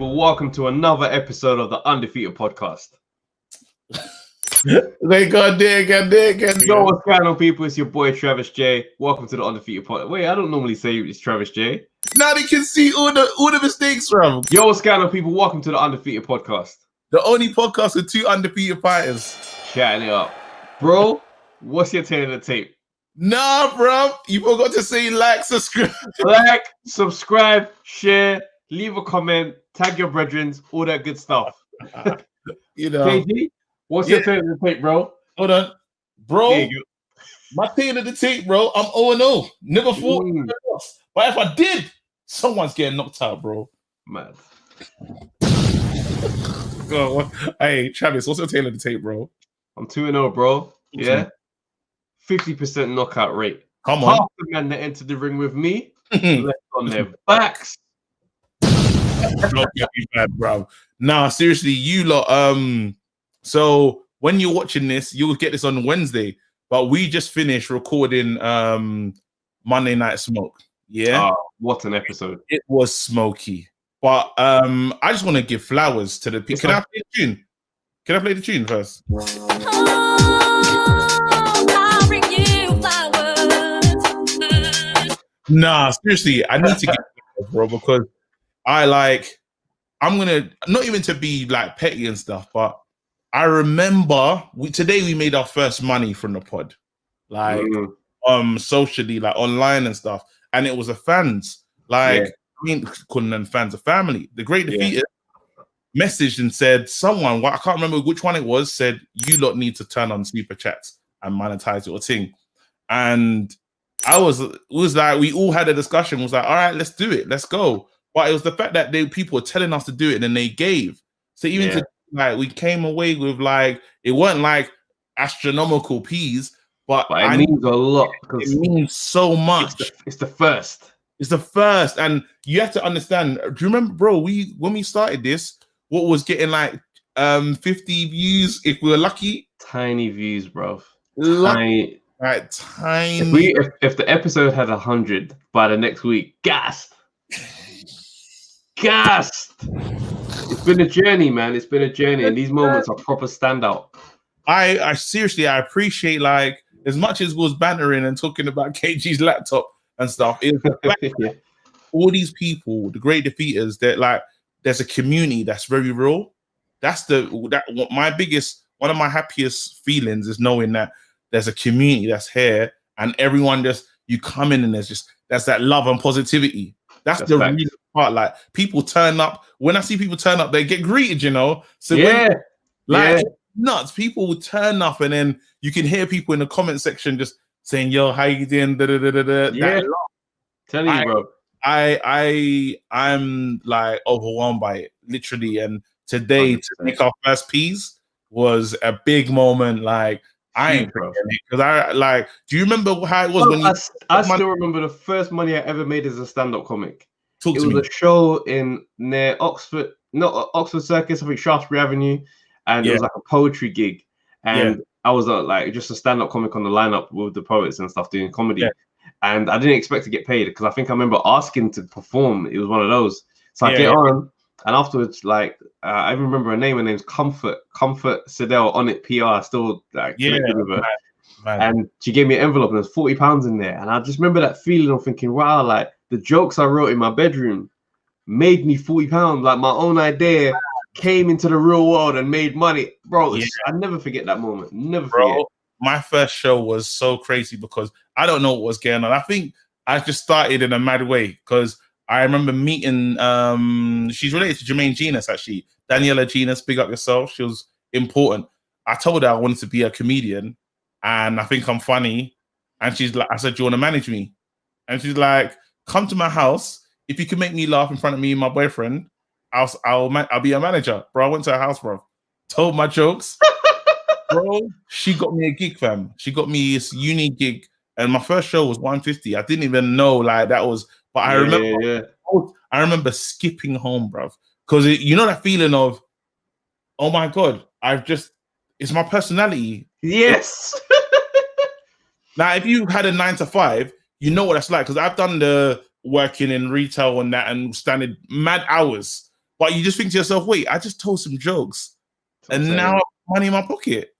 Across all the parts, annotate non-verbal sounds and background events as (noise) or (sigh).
Well, welcome to another episode of the Undefeated Podcast. (laughs) they got dig and dig and Yo, what's going on, people? It's your boy Travis J. Welcome to the Undefeated Podcast. Wait, I don't normally say it's Travis J. now they can see all the all the mistakes from Yo, what's going on, people? Welcome to the Undefeated Podcast. the only podcast with two undefeated fighters. Chatting it up, bro. What's your take of the tape? Nah, bro, you forgot to say like, subscribe. Like, subscribe, share, leave a comment, tag your brethren, all that good stuff. (laughs) You know, KG, what's your take of the tape, bro? hold on, bro. My tail of the tape, bro. I'm 0 0. Never thought, Mm. but if I did, someone's getting knocked out, bro. Mad. (laughs) Oh, hey, Travis, what's your tail of the tape, bro? I'm 2 0, bro. Yeah. 50% knockout rate. Come on. Half the men that entered the ring with me (laughs) left on their backs. Don't get me bad, bro. Nah, seriously, you lot. Um, so when you're watching this, you'll get this on Wednesday. But we just finished recording um Monday Night Smoke. Yeah, Oh, what an episode. it was smoky. But um, I just want to give flowers to the people. It's Can I play the tune? Can I play the tune first? I'll bring you flowers. Nah, seriously, I need to get flowers, bro because I like. I'm gonna not even to be like petty and stuff, but I remember we today we made our first money from the pod, like Mm, um socially, like online and stuff, and it was the fans. Like Yeah. I mean, them fans, a family. The great Yeah. defeated messaged and said someone, well, I can't remember which one it was, said you lot need to turn on super chats and monetize your thing. And I was was like we all had a discussion, was like, all right, let's do it, let's go. But it was the fact that they people were telling us to do it and then they gave. So even Yeah. to like we came away with like it weren't like astronomical peas, but, But it I means a lot because it means so it's much. the, it's the first. It's the first, and you have to understand. Do you remember, bro? We when we started this, what was getting like um 50 views if we were lucky, Tiny views, bro. lucky Tiny. like tiny. If, we, if, if the episode had 100 by the next week, gassed. Gassed. It's been a journey, man. It's been a journey. And these moments are proper standout. I I seriously I appreciate like as much as was bantering and talking about (laughs) KG's laptop and stuff. Is the (laughs) fact yeah. all these people, the great defeaters, that like there's a community that's very real. That's the that what my biggest one of my happiest feelings is knowing that there's a community that's here and everyone just you come in and there's just that's that love and positivity. That's, That's the real part. Like people turn up. When I see people turn up, they get greeted, you know. So when yeah. like Yeah. nuts. People will turn up and then you can hear people in the comment section just saying, Yo, how you doing? Da, da, da, da, da. Yeah. Telling I- you, bro. I I I'm like overwhelmed by it, literally. And today to 100%. make our first piece was a big moment. Like I ain't because I like. Do you remember how it was Well, when I, you I money- still remember the first money I ever made as a stand-up comic. Talk It to was me? a show in near Oxford, not Oxford Circus, I think Shaftesbury Avenue, and it was like a poetry gig. And I was uh, like just a stand-up comic on the lineup with the poets and stuff doing comedy. Yeah. And I didn't expect to get paid because I think I remember asking to perform. It was one of those. So I Yeah, get yeah. on, and afterwards, like uh, I even remember her name. Her name's Comfort Comfort Sidell on it PR. I Still like Yeah, Man, and she gave me an envelope and there's 40 pounds in there and i just remember that feeling of thinking wow like the jokes i wrote in my bedroom made me 40 pounds like my own idea came into the real world and made money bro it's- i never forget that moment never forget bro. My first show was so crazy because I don't know what was going on. I think I just started in a mad way because I remember meeting. Um, she's related to Jermaine Genus actually. Daniela Genus, big up yourself. She was important. I told her I wanted to be a comedian, and I think I'm funny. And she's like, I said, "Do you want to manage me?" And she's like, "Come to my house. If you can make me laugh in front of me and my boyfriend, I'll I'll I'll be a manager." Bro, I went to her house, bro. Told my jokes (laughs) bro. She got me a gig, fam. She got me this uni gig, and my first show was 150. I didn't even know like that was, but I Yeah, remember, yeah, I remember skipping home, bro, because you know that feeling of, oh my god, I've just, it's my personality. yes (laughs) Now, if you had a nine to five, you know what that's like, because I've done the working in retail and that and standing mad hours. but you just think to yourself, wait, I just told some jokes, and saying. now I have money in my pocket.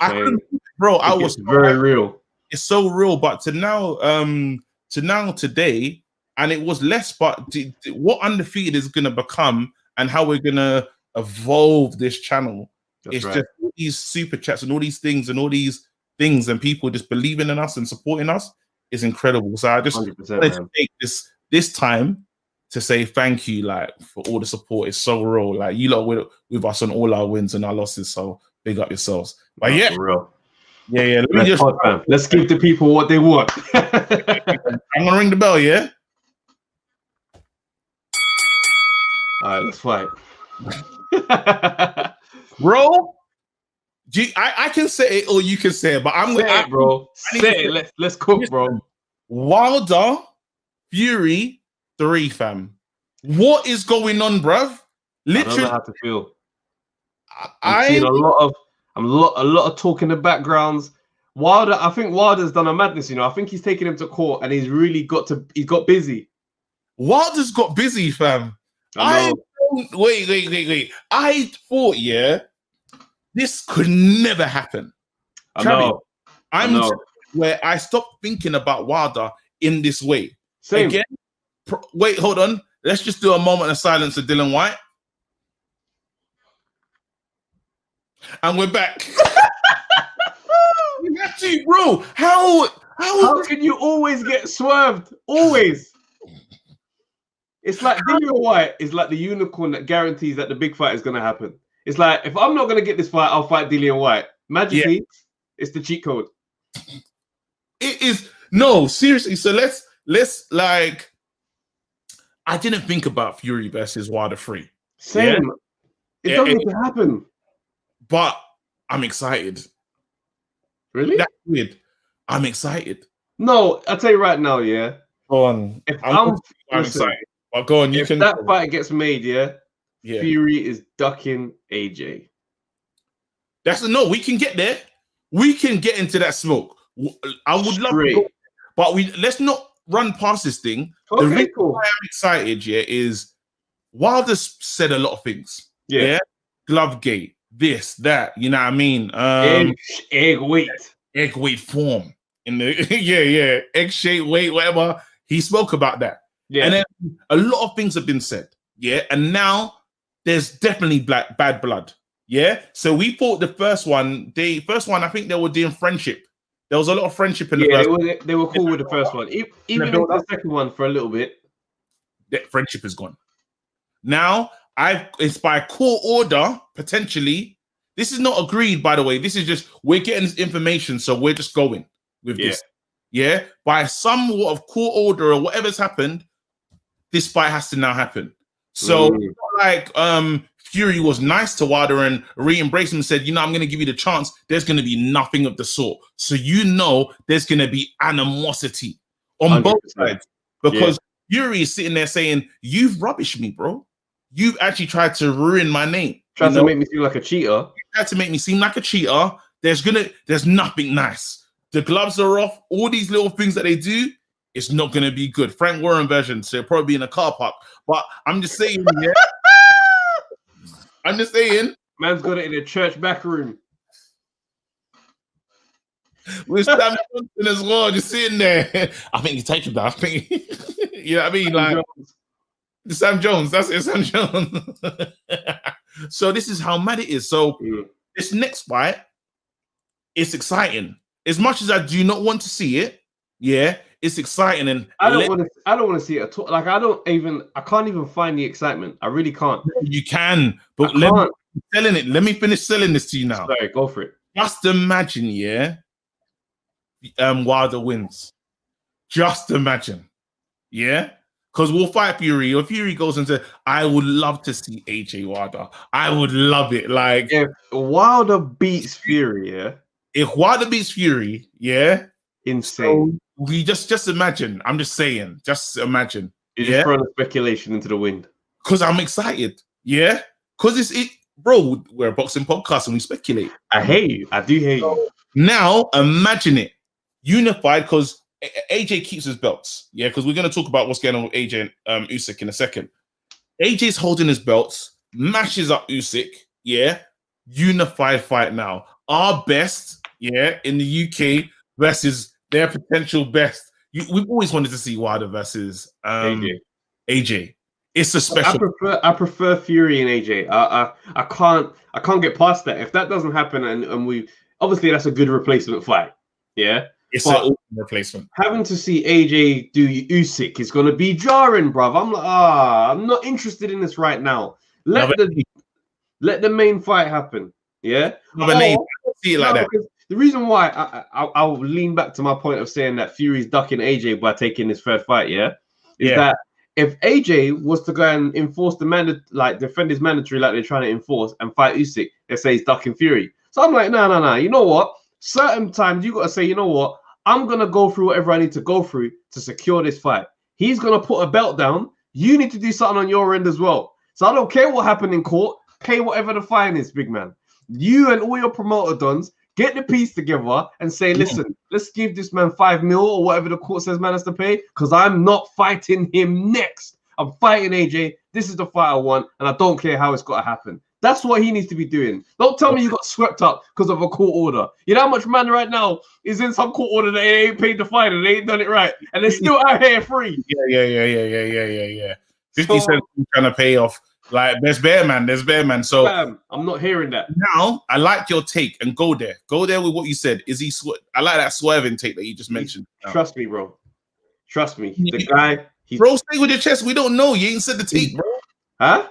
I bro. I was very real. it's so real but to now um to now today and it was less but d- d- what undefeated is going to become and how we're going to evolve this channel That's it's right. just all these super chats and all these things and all these things and people just believing in us and supporting us is incredible so i just 100%, wanted to take this this time to say thank you like for all the support it's so real like you lot with, with us on all our wins and our losses so big up yourselves but yeah real. yeah yeah let me Let's, just. Let's give the people what they want. (laughs) i'm gonna ring the bell yeah All right, let's fight. (laughs) bro. Do you- I, I can say it or you can say it, but I'm Say gonna it, bro. I need Say it. Let's let's cook, bro. Wilder Fury three fam. What is going on, bruv? I don't Literally, know how to feel. I, seeing a lot of I'm a lot a lot of talk in the backgrounds. Wilder, I think Wilder's done a madness. You know, I think he's taken him to court and he's really got to. He's got busy. Wilder's got busy, fam. I know. Wait, wait, wait, wait. I thought, yeah, this could never happen. I Travis, know. I I'm know. where I stopped thinking about Wada in this way. Same. Again, pro- wait, hold on. Let's just do a moment of silence for Dillian White. And we're back. (laughs) you have to, bro. How how, How can you always get swerved? Always. It's like Dillian White is like the unicorn that guarantees that the big fight is going to happen. It's like if I'm not going to get this fight, I'll fight Dillian White. Magically, it's the cheat code. it is no seriously. So let's let's like I didn't think about Fury versus Wilder free, Same. It Yeah, doesn't it- to happen. but I'm excited. Really? That's weird. I'm excited. No, I'll tell you right now, yeah. Go on. If I'm, I'm, I'm listen, excited. But go on, you if can that fight gets made, yeah, yeah. Fury is ducking AJ. That's a, no, we can get there. We can get into that smoke. I would love to go, but we let's not run past this thing. The reason cool. why I'm excited, yeah, is Wilder said a lot of things. Yeah. Yeah. Glove gate, this, that, you know what I mean? Um egg, egg weight. egg weight form. In the (laughs) yeah, yeah, egg shape weight, whatever. He spoke about that. Yeah. And then a lot of things have been said. Yeah. And now there's definitely black bad blood. Yeah. So we thought the first one, the first one, I think they were doing friendship. There was a lot of friendship in the yeah, first they were, they were cool with the first one. Even build the second one for a little bit. that friendship is gone. Now, I've it's by court order, potentially. This is not agreed, by the way. This is just we're getting this information, so we're just going with Yeah. this. Yeah, by somewhat of court order or whatever's happened, this fight has to now happen. So, Mm. like, um, Fury was nice to Wilder and re-embraced him and said, "You know, I'm going to give you the chance." There's going to be nothing of the sort, so you know there's going to be animosity on both 100%. sides because Fury is sitting there saying, "You've rubbished me, bro. You've actually tried to ruin my name. Tried you to make me seem like a cheater. tried to make me seem like a cheater. There's gonna, there's nothing nice. The gloves are off. All these little things that they do, it's not gonna be good. Frank Warren version, so probably be in a car park. But I'm just (laughs) saying, yeah. I'm just saying, Man's got it in a church back room. with Sam Johnson as well, just sitting there. (laughs) I think he's taking that. (laughs) I think, you know what I mean? Like Sam Jones, that's it, Sam Jones. so this is how mad it is. So Mm. this next fight, it's exciting. As much as I do not want to see it, yeah, it's exciting. And I don't let- want to. I don't want to see it at all. Like I don't even. I can't even find the excitement. I really can't. you can, I but let me can't. selling it. Let me finish selling this to you now. Sorry, go for it. Just imagine, yeah, um, Wilder wins. Just imagine, yeah, because we'll fight Fury. Or Fury goes into, I would love to see AJ Wilder. I would love it. Like If Wilder beats Fury, yeah, if Wilder beats Fury, yeah. insane. We just just imagine. I'm just saying, just imagine. You're yeah. just throwing speculation into the wind. Because I'm excited. Yeah. Because it's it, bro. We're a boxing podcast and we speculate. I hate you. I do hate you. Now imagine it unified because AJ keeps his belts. Yeah, because we're gonna talk about what's going on with AJ and um Usyk in a second. AJ's holding his belts, mashes up Usyk. Yeah, unified fight now. Our best, yeah, in the UK versus their potential best. You, we've always wanted to see Wilder versus um, AJ. AJ. It's a special. prefer I prefer Fury and AJ. I, I I can't I can't get past that. If that doesn't happen, and, and we obviously that's a good replacement fight. Yeah, It's but- an awesome replacement. having to see AJ do Usyk is gonna be jarring, bruv. I'm like, ah, I'm not interested in this right now. Let No, the let the main fight happen. Yeah. Another name. Or- See it like no, that. The reason why I, I I'll lean back to my point of saying that Fury's ducking AJ by taking his third fight, yeah, is Yeah. that if AJ was to go and enforce the mandate, like defend his mandatory, like they're trying to enforce, and fight Usyk, they say he's ducking Fury. So I'm like, no, no, no. You know what? Certain times you got to say, you know what? I'm gonna go through whatever I need to go through to secure this fight. He's gonna put a belt down. You need to do something on your end as well. So I don't care what happened in court. Pay whatever the fine is, big man. You and all your promoter dons get the piece together and say, Yeah. listen, let's give this man five mil or whatever the court says man has to pay, because I'm not fighting him next. I'm fighting AJ. This is the fight I want, and I don't care how it's got to happen. That's what he needs to be doing. Don't tell me you got swept up because of a court order. You know how much man right now is in some court order that they ain't paid the fine and they ain't done it right, and they're still out here free. Yeah, yeah, yeah, yeah, yeah, yeah, yeah, yeah. Fifty So- cents trying to pay off. Like there's bear man, there's bear man. So I'm not hearing that. now I like your take and go there. Go there with what you said. Is he? Sw- I like that swerving take that you just mentioned. Trust me, bro. Trust me. The guy, he's Bro, stay with your chest. We don't know. You ain't said the take, bro. huh?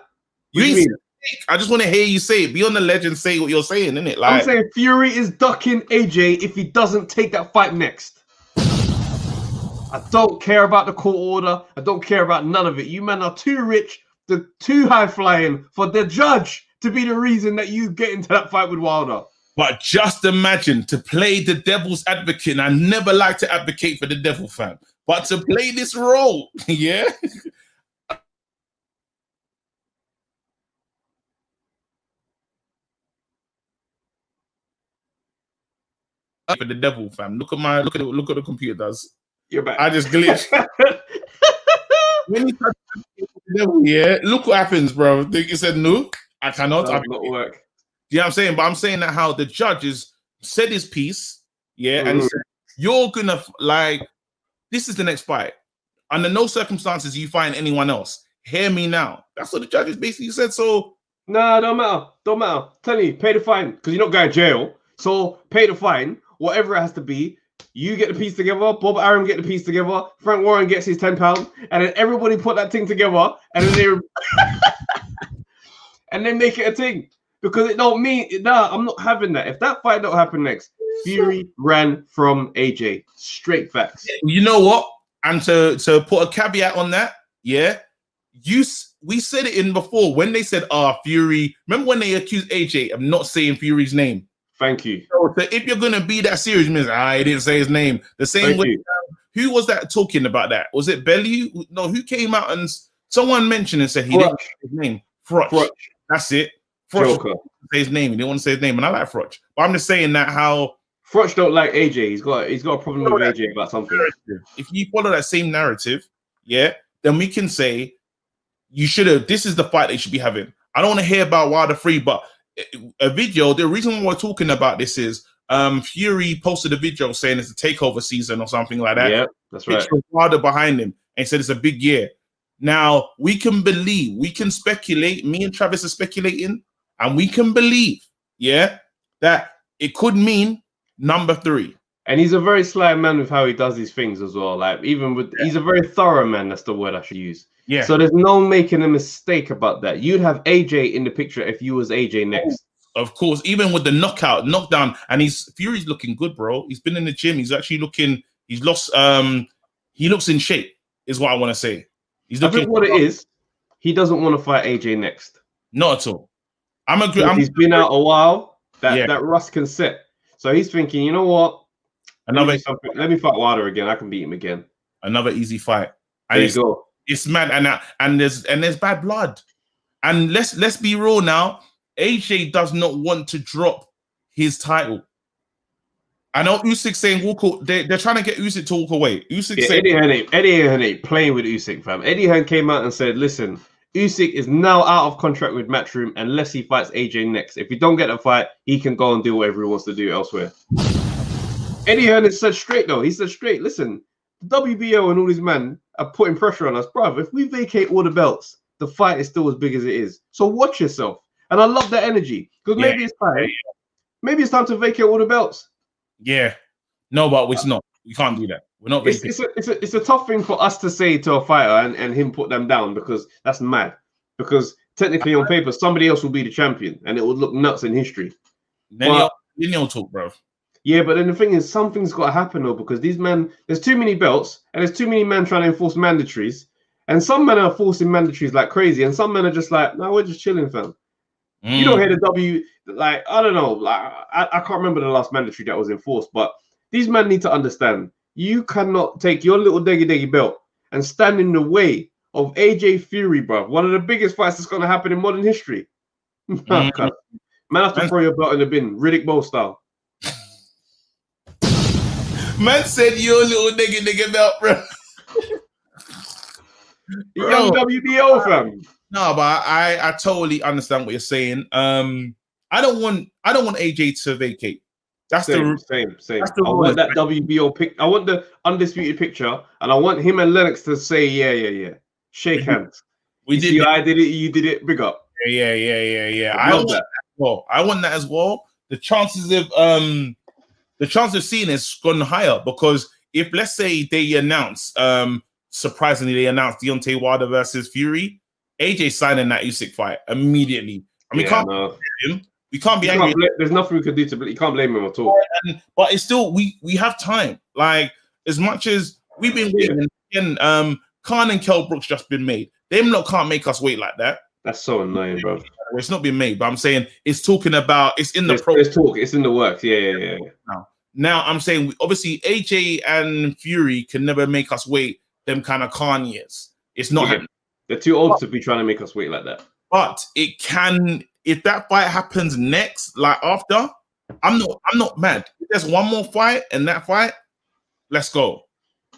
You What ain't said mean? the take. I just want to hear you say it. Be on the legend, say what you're saying, innit? Like I'm saying Fury is ducking AJ if he doesn't take that fight next. I don't care about the court order. I don't care about none of it. You men are too rich, the too high flying for the judge to be the reason that you get into that fight with Wilder. but just imagine to play the devil's advocate. And I never like to advocate for the devil fan, but to play this role, (laughs) yeah. For the devil fam, look at my look at look at the computer does. You're back. I just glitched. (laughs) when you touch the devil, yeah, look what happens, bro. Think you said no, I cannot. Advocate. not work. You know what I'm saying? But I'm saying that how the judges said his piece, yeah, and said, you're gonna like this is the next fight. Under no circumstances you find anyone else. Hear me now. That's what the judges basically said. So Nah, don't matter. Don't matter. Tell you, pay the fine because you're not going to jail. So pay the fine, whatever it has to be. You get the piece together. Bob Arum get the piece together. Frank Warren gets his ten pound, and then everybody put that thing together, and then they (laughs) and then make it a thing because it don't mean nah. I'm not having that. If that fight don't happen next, Fury ran from AJ. Straight facts. you know what? And to to put a caveat on that, yeah, you we said it in before when they said, "Ah, Fury." Remember when they accused AJ of not saying Fury's name? Thank you. So, so if you're gonna be that serious, means I didn't say his name. The same Thank way. you. Who was that talking about that? Was it Belly? No, who came out and someone mentioned and said he didn't say his name? Froch. Froch. That's it. Froch say his name. He didn't want to say his name, and I like Froch. But I'm just saying that how Froch don't like AJ. He's got he's got a problem with AJ about something. if you follow that same narrative, yeah, then we can say you should have. This is the fight they should be having. I don't want to hear about Wilder free, but a video. The reason why we're talking about this is um Fury posted a video saying it's a takeover season or something like that. Yeah, that's right. Wilder behind him and he said it's a big year. Now we can believe, we can speculate. Me and Travis are speculating, and we can believe, yeah, that it could mean number three. And he's a very sly man with how he does these things as well. Like even with he's a very thorough man. That's the word I should use. Yeah. So there's no making a mistake about that. You'd have AJ in the picture if you was AJ next. Of course, even with the knockout, knockdown, and he's Fury's looking good, bro. He's been in the gym. He's actually looking. He's lost. Um, he looks in shape. Is what I want to say. He's I looking. think what it is, he doesn't want to fight AJ next. Not at all. I'm agree. I'm he's been out a while. That Yeah. that rust can sit. So he's thinking, you know what? Let me, another. Let me fight Wilder again. I can beat him again. another easy fight. There you go. It's mad, and uh, and there's and there's bad blood. And let's let's be real now. AJ does not want to drop his title. I know Usyk saying walk. They, they're trying to get Usyk to walk away. Usyk Yeah, saying Eddie Hearn ain't, Eddie Hearn ain't playing with Usyk, fam. Eddie Hearn came out and said, "Listen, Usyk is now out of contract with Matchroom unless he fights AJ next. If he don't get a fight, he can go and do whatever he wants to do elsewhere. Eddie Hearn is said straight though. He said straight. Listen, the WBO and all these men are putting pressure on us, bruv. If we vacate all the belts, the fight is still as big as it is. So watch yourself. And I love that energy because maybe it's time. Maybe it's time to vacate all the belts. Yeah. No, but it's uh, not. We can't do that. We're not It's, it's, a, it's, a, it's a tough thing for us to say to a fighter and, and him put them down because that's mad. Because technically on uh-huh. paper, somebody else will be the champion and it would look nuts in history. Then well- you'll, then you'll talk, bro. Yeah, but then the thing is, something's got to happen though, because these men, there's too many belts, and there's too many men trying to enforce mandatories, and some men are forcing mandatories like crazy, and some men are just like, no, we're just chilling, fam. You don't Mm. hear the W, like I don't know, like I, I can't remember the last mandatory that was enforced, but these men need to understand, you cannot take your little deggy deggy belt and stand in the way of AJ Fury, bro, one of the biggest fights that's gonna happen in modern history. (laughs) Mm. Man, have to throw your belt in the bin, Riddick Bowe style. Man said you're a little nigga nigga belt, bro. (laughs) Bro. Young WBO fam. No, but I I totally understand what you're saying. Um, I don't want I don't want AJ to vacate. That's Same, the same, same. the I want that WBO pick. I want the undisputed picture, and I want him and Lennox to say, "Yeah, yeah, yeah." Shake hands. we You did. see. I did it. You did it. Big up. Yeah, yeah, yeah, yeah. I I want that. that as well. I want that as well. The chances of um the chance of seeing it's gone higher because if let's say they announce um surprisingly they announced Deontay Wilder versus Fury, AJ signing that Usyk fight immediately. And we Yeah, can't no. we can't be You angry can't bla- there's nothing we can do to. bl- You can't blame him at all. and, but it's still we we have time. Like as much as we've been waiting, and um, Khan and Kell Brooks just been made. Them lot can't make us wait like that. That's so annoying, bro. It's not been made, but I'm saying it's talking about it's in the There's, pro. there's talk. It's in the works. Yeah, yeah, yeah. yeah. Now I'm saying obviously AJ and Fury can never make us wait them kind of Khan years. It's not Yeah. happening. They're too old to be trying to make us wait like that. But it can if that fight happens next, like after, I'm not I'm not mad. If there's one more fight and that fight, let's go.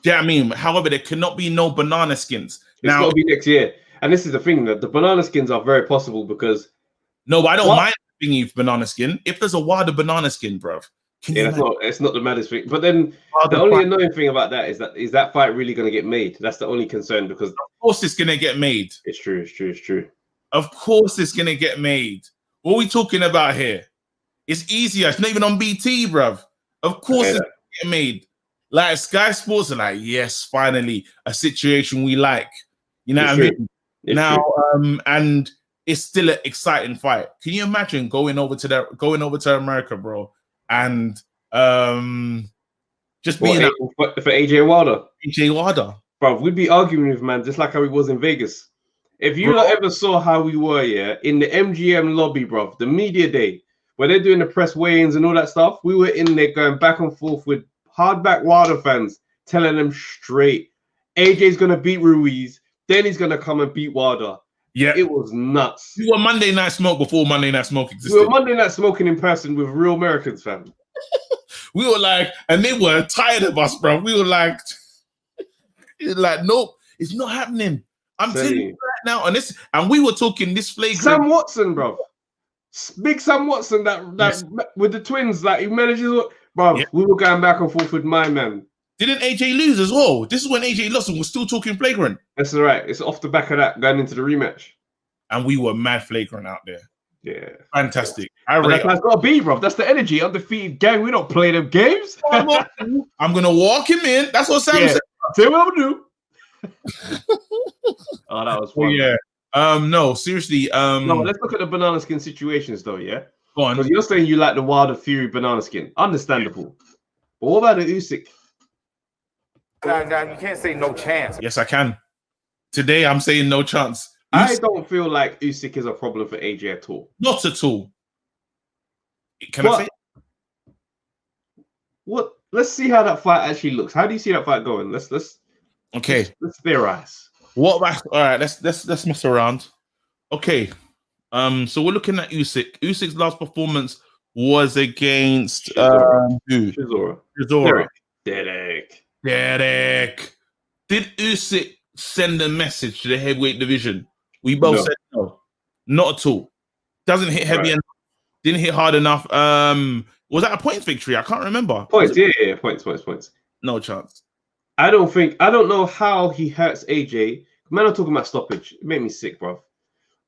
Do you know I mean? However, there cannot be no banana skins. It's Now, got to be next year. And this is the thing that the banana skins are very possible because no, but I don't What? mind being banana skin. If there's a wilder banana skin, bro. Yeah, that's not. It's not the maddest thing. But then wilder the only fight? annoying thing about that is that is that fight really going to get made? That's the only concern because Of course, it's gonna get made. it's true. It's true. It's true. Of course, it's gonna get made. What are we talking about here? It's easier. It's not even on BT, bruv. Of course, it's gonna get made. Like Sky Sports are like, yes, finally, a situation we like. You know It's what I mean? Now, um, and it's still an exciting fight. Can you imagine going over to the going over to America, bro, and um, just being at for, for AJ Wilder, AJ Wilder? bro, we'd be arguing with man just like how he was in Vegas. If you Bro. ever saw how we were, yeah, in the MGM lobby, bro, the media day where they're doing the press weigh-ins and all that stuff, we were in there going back and forth with hardback Wilder fans, telling them straight, AJ's gonna beat Ruiz, then he's gonna come and beat Wilder. Yeah, It was nuts. we were Monday Night Smoke before Monday Night Smoke existed. We were Monday night smoking in person with real Americans, fam. (laughs) we were like, and they were tired of us, bro. We were like, (laughs) like, nope, it's not happening. I'm telling you right now, and this, and we were talking this flagrant. Sam Watson, bro. Big Sam Watson, that that Yes. with the twins, like he manages. Bro, Yeah. we were going back and forth with my man. Didn't AJ lose as well? This is when AJ lost, and we're still talking flagrant, That's all right. It's off the back of that going into the rematch. and we were mad flagrant out there. Yeah, Fantastic. I and rate. that's how it's got to be, bro. That's the energy. Undefeated gang. We don't play them games. (laughs) I'm gonna walk him in. That's what Sam Yeah. said. Say what I'm gonna do. (laughs) oh, that was fun. yeah. Um. No, seriously. Um. No, let's look at the banana skin situations, though. Yeah, go on. because you're saying you like the Wilder Fury banana skin. Understandable. But what about the Usyk? Now, now you can't say no chance. Yes, I can. Today, I'm saying no chance. I don't feel like Usyk is a problem for AJ at all. Not at all. Can I say? What? Let's see how that fight actually looks. How do you see that fight going? Let's let's Okay. let's, let's theorize. What about all right? Let's let's let's mess around. Okay. Um. So we're looking at Usyk. Usyk's last performance was against um, who? Chisora. Chisora. Derek. Derek. Did Usyk send a message to the heavyweight division? We both No. said no, not at all. Doesn't hit heavy Right. enough. Didn't hit hard enough. Um, was that a points victory? I can't remember. Points, yeah, yeah, yeah, points, points, points. No chance. I don't think I don't know how he hurts AJ. Man, I'm talking about stoppage. It made me sick, bro.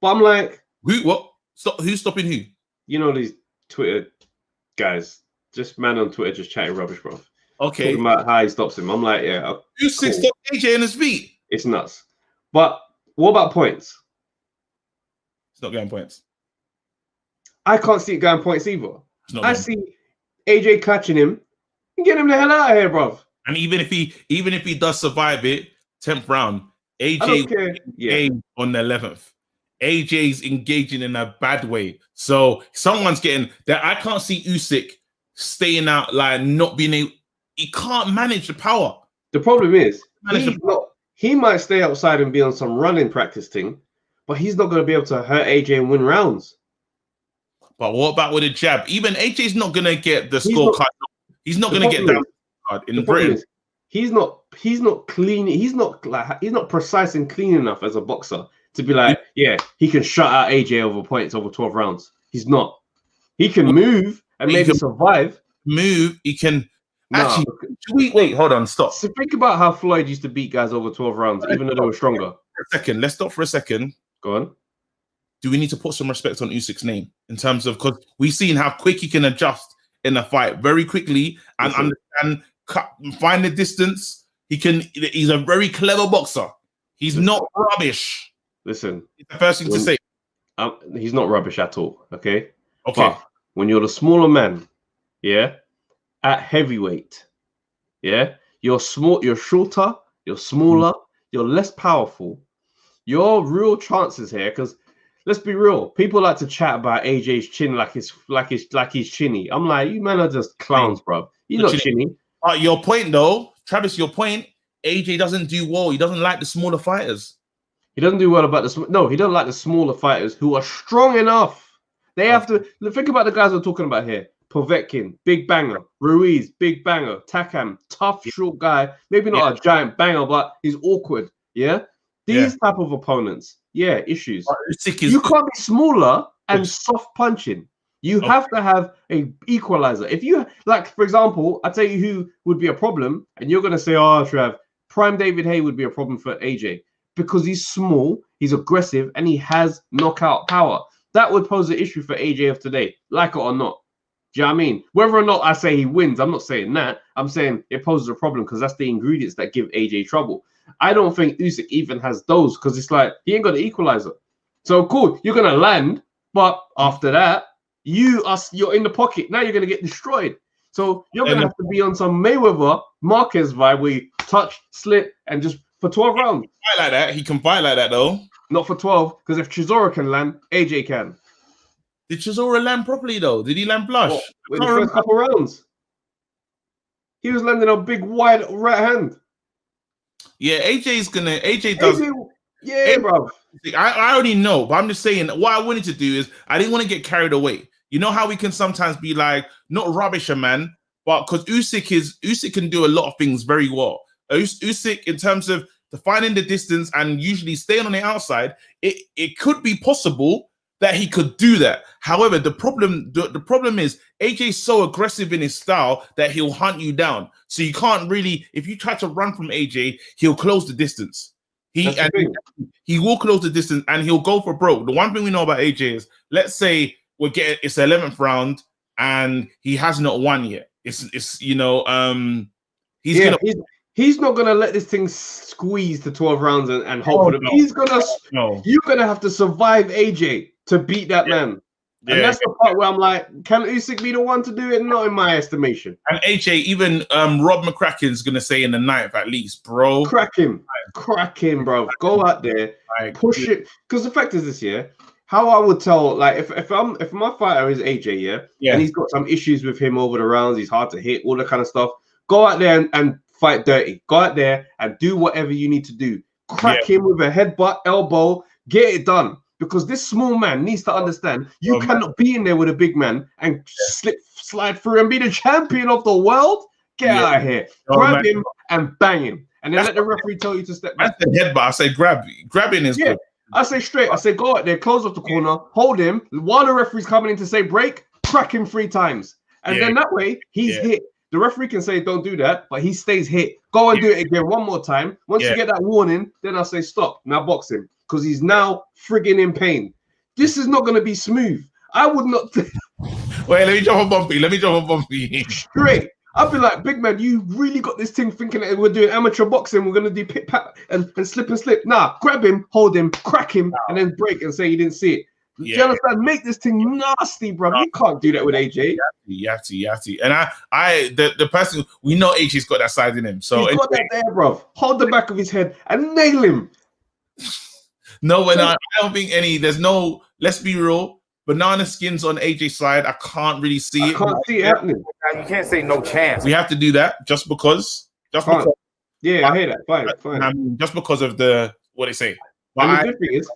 But I'm like, Who? What? Stop. Who's stopping who? you know, these Twitter guys, just man on Twitter just chatting rubbish, bro. Okay. Talking about how he stops him. I'm like, yeah, Who six Cool. stopped AJ in his feet? it's nuts. But what about points? It's not going points. I can't see it going points either. I see AJ catching him and get him the hell out of here, bro. And even if he, even if he does survive it, tenth round, AJ. Yeah, game on the eleventh. AJ's engaging in a bad way. So someone's getting that. I can't see Usyk staying out, like not being able. He can't manage the power. the problem is the- not. He might stay outside and be on some running practice thing, but he's not going to be able to hurt AJ and win rounds. But what about with a jab? Even AJ's not gonna get the scorecard. He's not gonna get problem that card in Britain. is he's not. He's not clean. He's not like. He's not precise and clean enough as a boxer to be like, yeah, he can shut out AJ over points over twelve rounds. He's not. He can move and He maybe survive. Move. He can. Nah, Actually, Wait, wait, hold on, stop So think about how Floyd used to beat guys over 12 rounds, even though they were stronger. second. Let's stop for a second. Go on. do we need to put some respect on Usyk's name in terms of because we've seen how quick he can adjust in a fight very quickly and Listen. understand cut find the distance. He can he's a very clever boxer. He's Listen. not rubbish. Listen, It's the first thing to say. um, he's not rubbish at all. Okay. Okay. But when you're the smaller man, yeah, at heavyweight, yeah, you're small, you're shorter, you're smaller, you're less powerful. Your real chances here, because let's be real, people like to chat about AJ's chin like it's like it's like he's chinny. I'm like, you men are just clowns, bro. You're not Chinny. chinny. Uh, your point though, Travis, your point, AJ doesn't do well. He doesn't like the smaller fighters. He doesn't do well about the sm- no. He doesn't like the smaller fighters who are strong enough. They have to think about the guys we're talking about here. Povetkin, big banger. Ruiz, big banger. Takam, tough, short guy. Maybe not a giant banger, but he's awkward. Yeah, these type of opponents. Yeah, issues. Is You can't be smaller and soft punching. You Okay. have to have a equalizer. If you like, for example, I tell you who would be a problem, and you're gonna say, "Oh, Trav, Prime David Haye would be a problem for AJ because he's small, he's aggressive, and he has knockout power." That would pose an issue for AJ of today, like it or not. Do you know what I mean? Whether or not I say he wins, I'm not saying that. I'm saying it poses a problem because that's the ingredients that give AJ trouble. I don't think Usyk even has those because it's like he ain't got the equalizer. So cool, you're gonna land, but after that, you are you're in the pocket. Now you're gonna get destroyed. So you're gonna have to be on some Mayweather Marquez vibe where you touch, slip, and just for 12 rounds. fight like that. He can fight like that though. Not for 12, because if Chisora can land, AJ can. Did Chisora land properly though? Did he land flush? In the first couple rounds. He was landing a big wide right hand. Yeah, AJ's gonna AJ does AJ, yeah, bro. I, I already know, but I'm just saying what I wanted to do is I didn't want to get carried away. You know how we can sometimes be like not rubbish a man, but because Usyk is Usyk can do a lot of things very well. Us- Usyk in terms of defining the distance and usually staying on the outside, it, it could be possible that he could do that. However, the problem the, the problem is AJ's so aggressive in his style that he'll hunt you down. So you can't really if you try to run from AJ, he'll close the distance. He and he will close the distance and he'll go for broke. The one thing we know about AJ is let's say we're getting it's the 11th round and he has not won yet. It's it's you know, um he's yeah, gonna he's, he's not gonna let this thing squeeze to 12 rounds and, and hope Oh, no. He's gonna no you're gonna have to survive AJ to beat that man. And that's the part where I'm like, can Usyk be the one to do it? Not in my estimation. And AJ, even um Rob McCracken's gonna say in the ninth at least, bro. Crack him, crack him, bro. Go out there, push it. Because the fact is this year, how I would tell, like, if, if I'm if my fighter is AJ, yeah, Yeah. and he's got some issues with him over the rounds, he's hard to hit, all that kind of stuff. Go out there and, and fight dirty. Go out there and do whatever you need to do. Crack him with a headbutt, elbow, get it done. Because this small man needs to understand you Oh, man. cannot be in there with a big man and slip, slide through and be the champion of the world. Get Yeah. out of here. Oh, Grab man. him and bang him. And then let the referee tell you to step back. That's the headbutt. I say grab grabbing is Yeah. good. I say straight. I say go out there, close off the corner, hold him. While the referee's coming in to say break, crack him three times, and Yeah. then that way he's Yeah. hit. The referee can say don't do that, but he stays hit. Go and do it again one more time. Once Yeah. you get that warning, then I say stop. Now box him because he's now frigging in pain. This is not going to be smooth. I would not (laughs) Wait, let me jump on Bumpy. Let me jump on Bumpy. straight. I'd be like, big man, you really got this thing thinking that we're doing amateur boxing. We're gonna do pit pat and, and slip and slip. Nah, grab him, hold him, crack him, and then break and say you didn't see it. Do you Yeah. understand? Make this thing nasty, bro. You can't do that with AJ. Yati, Yati. And I, I, the, the person we know, AJ's got that side in him. So He's got that there, bro. Hold the back of his head and nail him. No, when I, I don't think any. There's no. Let's be real. Banana skins on AJ's side. I can't really see I it. can't see it happening. You can't say no chance. We have to do that just because. Just Can't. because. Yeah, I hear that. Fine, fine. I mean, just because of the what they say. But And the I, good thing is,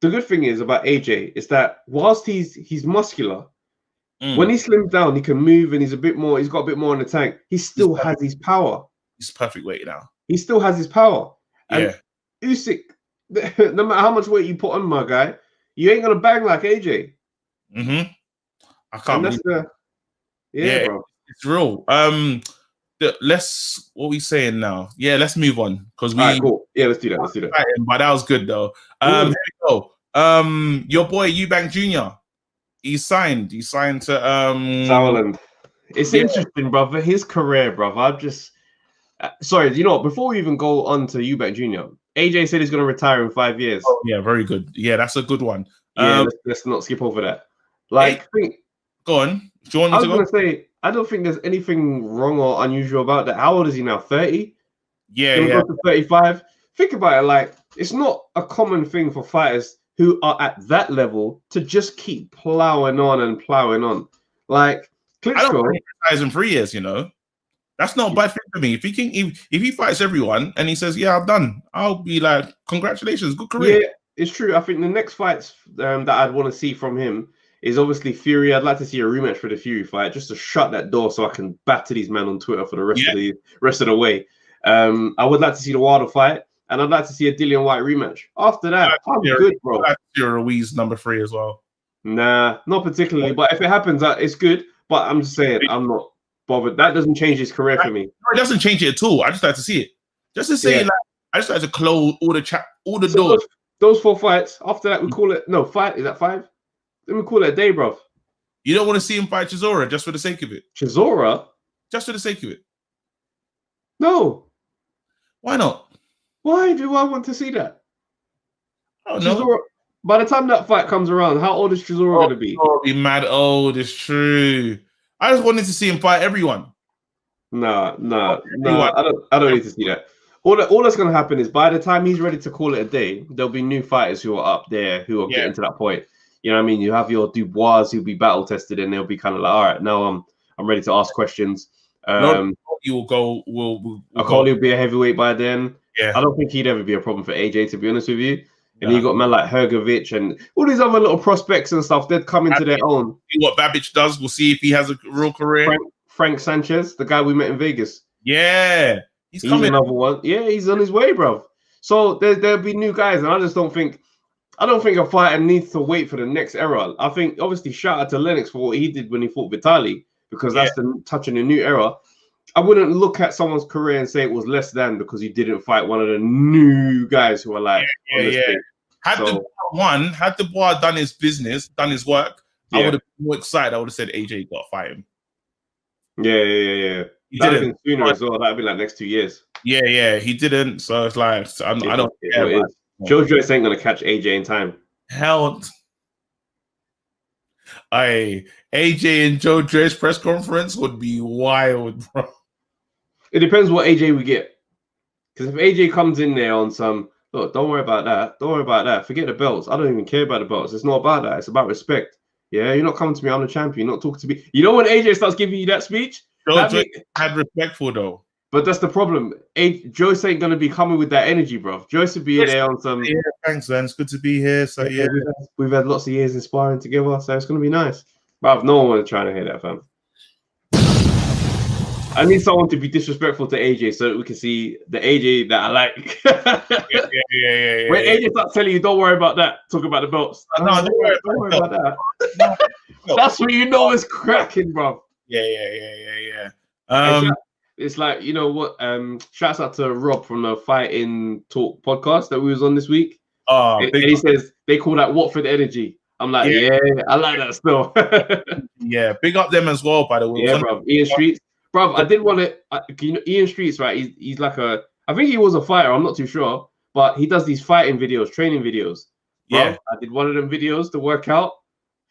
the good thing is about AJ is that whilst he's he's muscular, mm, when he slims down, he can move and he's a bit more. He's got a bit more in the tank. He still has his power. he's perfect weight now. He still has his power. And Yeah, Usyk, (laughs) no matter how much weight you put on my guy, you ain't gonna bang like AJ. Mm-hmm. I can't believe the yeah, Yeah. bro. it's real. Um, let's what we saying now? Yeah, let's move on because we. Right, cool. Yeah, let's do that. Let's do that. But that was good though. Um, Ooh. here we go. Um, your boy Eubank Jr. He signed. He signed to um. Sauerland. It's Yeah. interesting, brother. His career, brother. I've just uh, sorry. You know, before we even go on to Eubank Jr., AJ said he's gonna retire in five years. Oh, yeah, very good. Yeah, that's a good one. yeah, Um, let's, let's not skip over that. Like, think, go on. Do you want I was to gonna say, I don't think there's anything wrong or unusual about that. How old is he now? Thirty. Yeah, yeah. 35. Think about it, like it's not a common thing for fighters who are at that level to just keep plowing on and plowing on. Like I don't retires in three years. You know, that's not a bad thing for me. If he can, if, if he fights everyone and he says, "Yeah, I'm done," I'll be like, "Congratulations, good career." yeah, it's true. I think the next fights um, that I'd want to see from him is obviously Fury. I'd like to see a rematch for the Fury fight just to shut that door so I can batter these men on Twitter for the rest Yeah. of the rest of the way. Um, I would like to see the Wilder fight, and I'd like to see a Dillian White rematch. After that, I'm Yeah. good, bro. That's your Ruiz number three as well. Nah, not particularly. But if it happens, uh, it's good. But I'm just saying, I'm not bothered. That doesn't change his career for me. No, it doesn't change it at all. I just like to see it. Just to say, Yeah. like, I just like to close all the chat, all the So doors. those, those four fights. After that, we call it no fight. Is that five? Then we call it a day, bro. You don't want to see him fight Chisora just for the sake of it. Chisora? Just for the sake of it. No. Why not? Why do I want to see that? I don't. Chisora. By the time that fight comes around, how old is Chisora Oh, going to be? Oh, be mad old. It's true. I just wanted to see him fight everyone. Oh, nah. everyone. I don't. I don't need to see that. All, that, all that's going to happen is by the time he's ready to call it a day, there'll be new fighters who are up there who are Yeah. getting to that point. You know what I mean? You have your Dubois who'll be battle tested, and they'll be kind of like, all right, now I'm I'm ready to ask questions. No, Um, You will go. Will will, will Okolie will be a heavyweight by then. Yeah. I don't think he'd ever be a problem for AJ, to be honest with you. And Nah. you got men like Hrgovic and all these other little prospects and stuff. They'd come to their own. See what Babbage does. We'll see if he has a real career. Frank, Frank Sanchez, the guy we met in Vegas, Yeah, he's he's coming. another one. Yeah, he's on his way, bro. So there, there'll be new guys, and I just don't think, I don't think a fighter needs to wait for the next era. I think obviously shout out to Lennox for what he did when he fought Vitali because that's the touching a new era. I wouldn't look at someone's career and say it was less than because he didn't fight one of the new guys who are like, Yeah, yeah. stage. Had the So- boy won, had the boy done his business, done his work, I would have been more excited. I would have said AJ got to fight him. yeah, yeah, yeah, yeah. He That'd didn't. sooner as well. That'd be like next two years. Yeah, yeah, he didn't. So it's like I'm, I don't care. it. Joe Joyce ain't gonna catch AJ in time. Hell, I AJ and Joe Dre's press conference would be wild, bro. It depends what AJ we get. Because if AJ comes in there on some, look, don't worry about that. Don't worry about that. Forget the belts. I don't even care about the belts. It's not about that. It's about respect. Yeah, you're not coming to me. I'm the champion. You're not talking to me. You know when AJ starts giving you that speech, Joe that Dre mean- had respectful though. but that's the problem. A- Joyce ain't gonna be coming with that energy, bro. Joyce would be Yes. there on some. Yeah, thanks, man. It's good to be here. So yeah, we've, had, we've had lots of years inspiring together, so it's gonna be nice. But no one was trying to hear that, fam. I need someone to be disrespectful to AJ so that we can see the AJ that I like. (laughs) Yeah, yeah, yeah, yeah. when. AJ starts telling you, don't worry about that, talk about the belts. No, don't worry don't worry about about that. That's what you know is cracking, bro. yeah, yeah, yeah, yeah, yeah. Um, it's like you know what? Um, shouts out to Rob from the Fighting Talk podcast that we was on this week. oh, and big, he says they call that Watford energy. I'm like, Yeah. yeah, I like that still. (laughs) yeah, big up them as well. By the way, yeah, bro. Ian Streets, bro. I did want to. Uh, you know, Ian Streets, right? He's, he's like a. I think he was a fighter. I'm not too sure, but he does these fighting videos, training videos. Bro, Yeah. I did one of them videos to work out.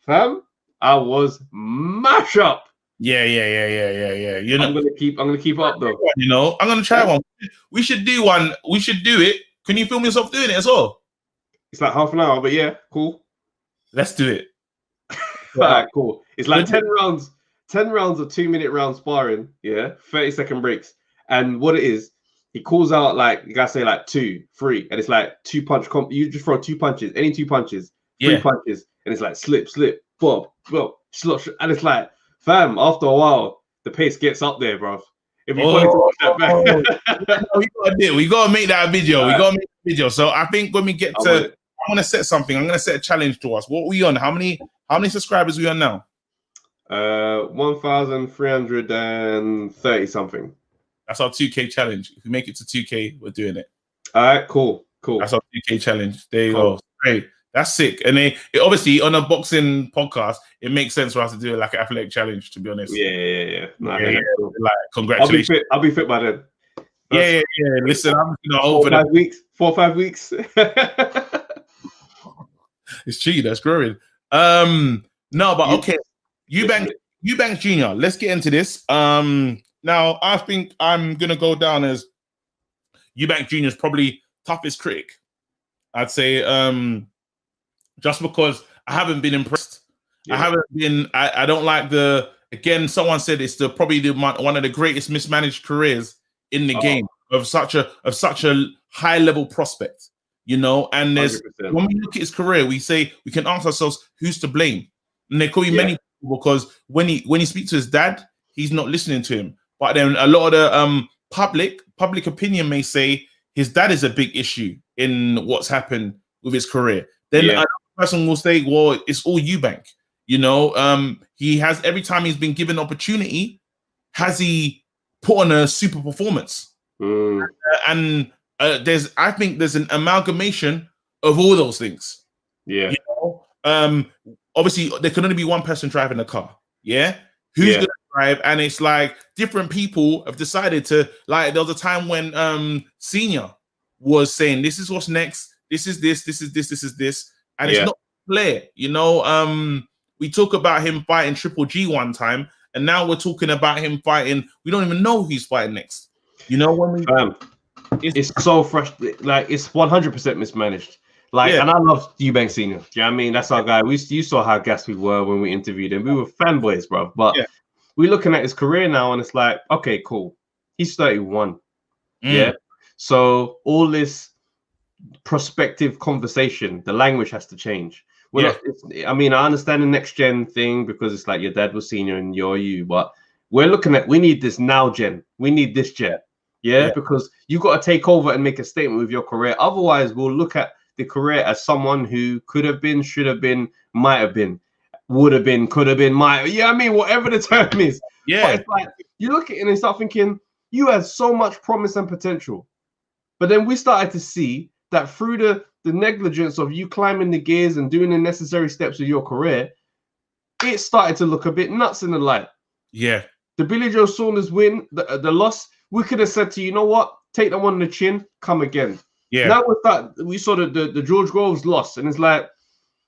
Fam, I was mash up. yeah, yeah, yeah, yeah, yeah, yeah. You know, I'm gonna keep. I'm gonna keep up though. you know, I'm gonna try one. We should do one. We should do it. Can you film yourself doing it as well? It's like half an hour, but yeah, cool. Let's do it. (laughs) Alright, cool. It's like 10 rounds, 10 rounds of two minute round sparring, yeah, 30 second breaks. And what it is, he calls out like you gotta say like two, three, and it's like two punch comp. You just throw two punches, any two punches, three Yeah. punches, and it's like slip, slip, bob, bob, slot, sh- and it's like, fam, after a while, the pace gets up there, bro. If you Oh. wanted to oh. watch that back, (laughs) we gotta do. We gotta make that a video. We gotta make a video. So I think when we get to. I'm gonna set something. I'm gonna set a challenge to us. What are we on? How many? How many subscribers we on now? Uh, 1,330 something. That's our 2K challenge. If we make it to 2K, we're doing it. All right, cool, cool. That's our 2K challenge. There you Cool. go. Great. That's sick. And they it, obviously on a boxing podcast, it makes sense for us to do like an athletic challenge. To be honest, Yeah, yeah, yeah. Nah, Yeah, yeah. cool. like I'll be congratulations. fit. I'll be fit by then. Yeah, yeah, yeah. Listen, I'm you know over five weeks. Four or five weeks. (laughs) it's cheating. That's growing. Um, no, but okay. Eubank, Eubanks Jr. Let's get into this. Um, now I think I'm gonna go down as Eubank Jr. is probably toughest critic. I'd say, um, just because I haven't been impressed. I haven't been. I, I don't like the. Again, someone said it's the probably the one of the greatest mismanaged careers in the Oh. game of such a of such a high level prospect. You know, and there's 100%. when we look at his career, we say we can ask ourselves who's to blame. And there could be Yeah. many because when he when he speaks to his dad, he's not listening to him. But then a lot of the um public public opinion may say his dad is a big issue in what's happened with his career. Then Yeah. another person will say, well, it's all Eubank. You know, um, he has every time he's been given opportunity, has he put on a super performance? Mm, Uh, and uh, there's I think there's an amalgamation of all those things. yeah. You know, um, obviously there can only be one person driving the car. Yeah, who's Yeah. gonna drive? And it's like different people have decided to like. There was a time when um senior was saying, "This is what's next. This is this. This is this. This is this," and Yeah. it's not clear. You know, um, we talk about him fighting Triple G one time, and now we're talking about him fighting. We don't even know who he's fighting next. You know when we Fam, It's- it's so frustrating. Like it's one hundred percent mismanaged. Like, Yeah. and I love Eubank Senior. Do you know what I mean? That's our guy. We you saw how gassed we were when we interviewed him. We were fanboys, bro. But Yeah. we're looking at his career now, and it's like, okay, cool. He's thirty-one. Mm. Yeah. So all this prospective conversation, the language has to change. We're Yeah. I mean, I understand the next gen thing because it's like your dad was senior and you're you, but we're looking at we need this now gen. We need this gen. Yeah, Yeah. because you got to take over and make a statement with your career. Otherwise, we'll look at the career as someone who could have been, should have been, might have been, would have been, could have been, might. Yeah, I mean, whatever the term (laughs) is. But yeah, it's like you look at it and you start thinking you had so much promise and potential, but then we started to see that through the the negligence of you climbing the gears and doing the necessary steps of your career, it started to look a bit nuts in the light. yeah, The Billy Joe Saunders win, the the loss, we could have said to you, you know what, take that one on the chin, come again. Yeah, Now with that, we saw the, the the George Groves loss, and it's like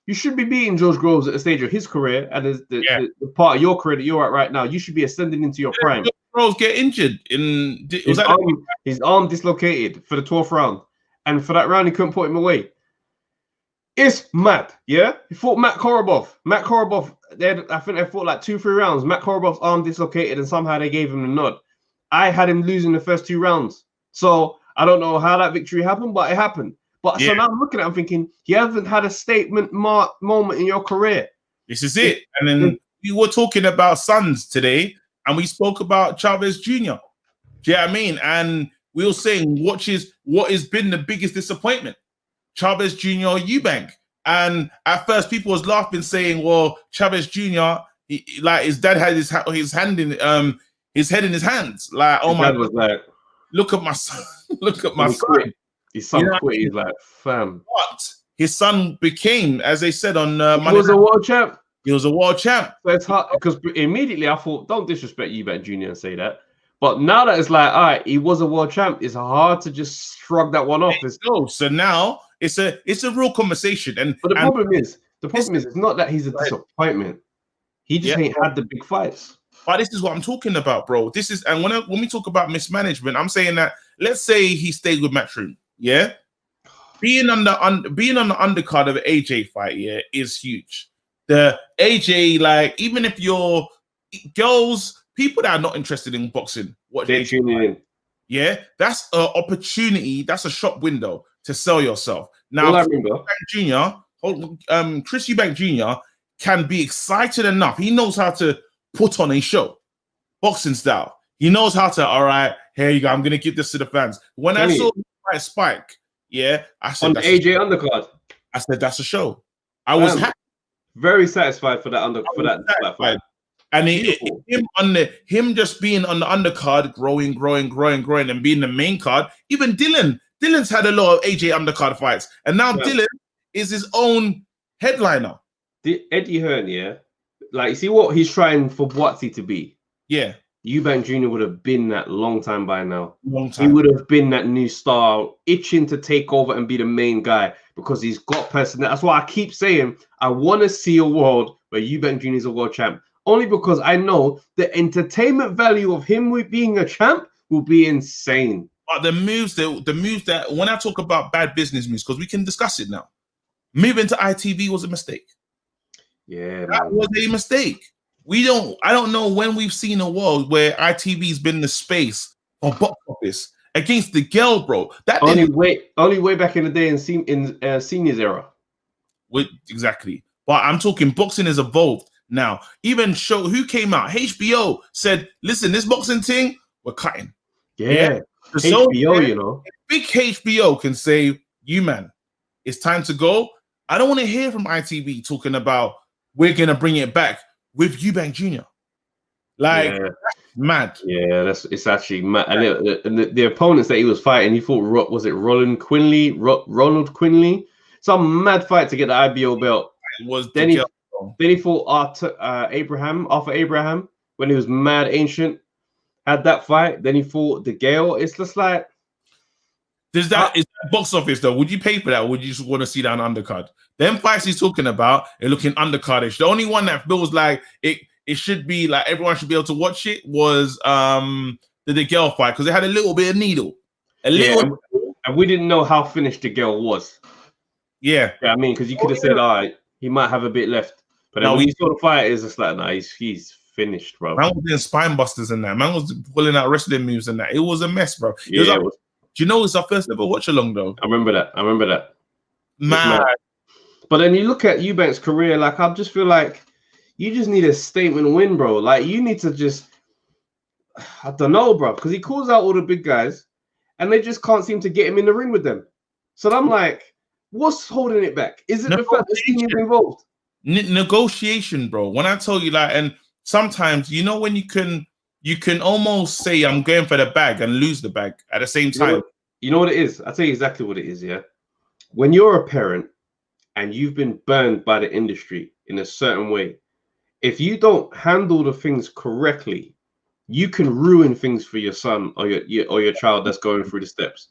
you should be beating George Groves at the stage of his career and the, Yeah. the, the part of your career that you're at right now. You should be ascending into your prime. Groves get injured in. Was His arm, his arm dislocated for the 12th round. And for that round, he couldn't put him away. It's mad, yeah? He fought Matt Korobov. Matt Korobov, they had, I think they fought like two, three rounds. Matt Korobov's arm dislocated, and somehow they gave him the nod. I had him losing the first two rounds. So I don't know how that victory happened, but it happened. But Yeah. so now I'm looking at it, I'm thinking, you haven't had a statement mark moment in your career. This is it. And then we were talking about sons today, and we spoke about Chavez Jr. Do you know what I mean? And we were saying what is what has been the biggest disappointment? Chavez Jr. Eubank. And at first, people was laughing, saying, "Well, Chavez Jr. he- like his dad had his his hand in um his head in his hands. Like, oh His my, dad was like, look at my son, (laughs) look at my he son." quit, his son You know- quit. He's like, fam. But his son became, as they said on uh, He Monday, was a world champ. he was a world champ. So it's hard because immediately I thought, don't disrespect you, Eubank Jr. and say that. But now that it's like, all right, he was a world champ, it's hard to just shrug that one off. It's, So, so now it's a it's a real conversation. And, but the and problem is, the problem is, it's not that he's a disappointment. He just Yeah. ain't had the big fights. But this is what I'm talking about, bro. This is and when I, when we talk about mismanagement, I'm saying that let's say he stayed with Matchroom, yeah. Being on the un, being on the undercard of the AJ fight, yeah, is huge. The AJ, like, even if you're girls, people that are not interested in boxing, They're AJ tuning in. yeah, that's an opportunity. That's a shop window to sell yourself. Now, I Jr., um, Chris Eubank Jr. can be excited enough. He knows how to put on a show, boxing style. He knows how to. All right, here you go. I'm gonna give this to the fans. When I Tell saw him fight Spike, yeah, I said on AJ undercard, I said that's a show. I was happy. very satisfied for that under for that, that satisfied. fight. And it, it- him on the him just being on the undercard, growing, growing, growing, growing, and being the main card. Even Dylan, Dylan's had a lot of AJ undercard fights, and now Yeah. Dylan is his own headliner. The Eddie Hearn, yeah, like you see what he's trying for Watsy to be. Yeah, Eubank Jr. would have been that long time by now. long time. He would have been that new star, itching to take over and be the main guy because he's got personality. That's why I keep saying I want to see a world where Eubank Jr. is a world champ. Only because I know the entertainment value of him being a champ will be insane. But the moves that the moves that when I talk about bad business moves, because we can discuss it now. Moving to ITV was a mistake. Yeah, That man. was a mistake. We don't. I don't know when we've seen a world where ITV's been the space for box office against the girl, bro. That Only way, only way back in the day in sen- in uh, seniors era. With, exactly. But I'm talking boxing has evolved now. Even show who came out, HBO said, "Listen, this boxing thing, we're cutting." Yeah, Yeah. So HBO, you know. big HBO can say, "You man, it's time to go." I don't want to hear from ITV talking about we're gonna bring it back with Eubank Jr. Like yeah. mad. Yeah, that's it's actually mad. And, and the, the opponents that he was fighting, he fought Ro- was it Roland Quinley, Ro- Ronald Quinley, some mad fight to get the IBO belt. It was the Then he, then he fought Arthur, uh, Abraham, Arthur Abraham, when he was mad ancient. Had that fight. Then he fought DeGale. It's just like Does that is that box office though? Would you pay for that? Or would you just want to see that on undercard? Them fights he's talking about are looking undercardish. The only one that feels like it it should be like everyone should be able to watch it was um the, DeGale fight because they had a little bit of needle. A yeah, little and, and we didn't know how finished DeGale was. yeah. Yeah, I mean, because you could have said, all right, he might have a bit left. But then No, when we- you saw the fight, it's just like, nah, he's, he's finished, bro. Man was doing spine busters and that. Man was pulling out wrestling moves and that. It was a mess, bro. It Yeah, was it like- was- do you know it's our first ever watch along though? I remember that. I remember that. Man. But then you look at Eubank's career, like I just feel like you just need a statement win, bro. Like you need to just, I don't know, bro, because he calls out all the big guys, and they just can't seem to get him in the ring with them. So I'm like, what's holding it back? Is it the fact that seniors involved? Ne- negotiation, bro. When I tell you that, and sometimes you know when you can you can almost say I'm going for the bag and lose the bag at the same You know, time. what, you know what it is? I'll tell you exactly what it is, yeah. When you're a parent and you've been burned by the industry in a certain way, if you don't handle the things correctly, you can ruin things for your son or your, your or your child that's going through the steps.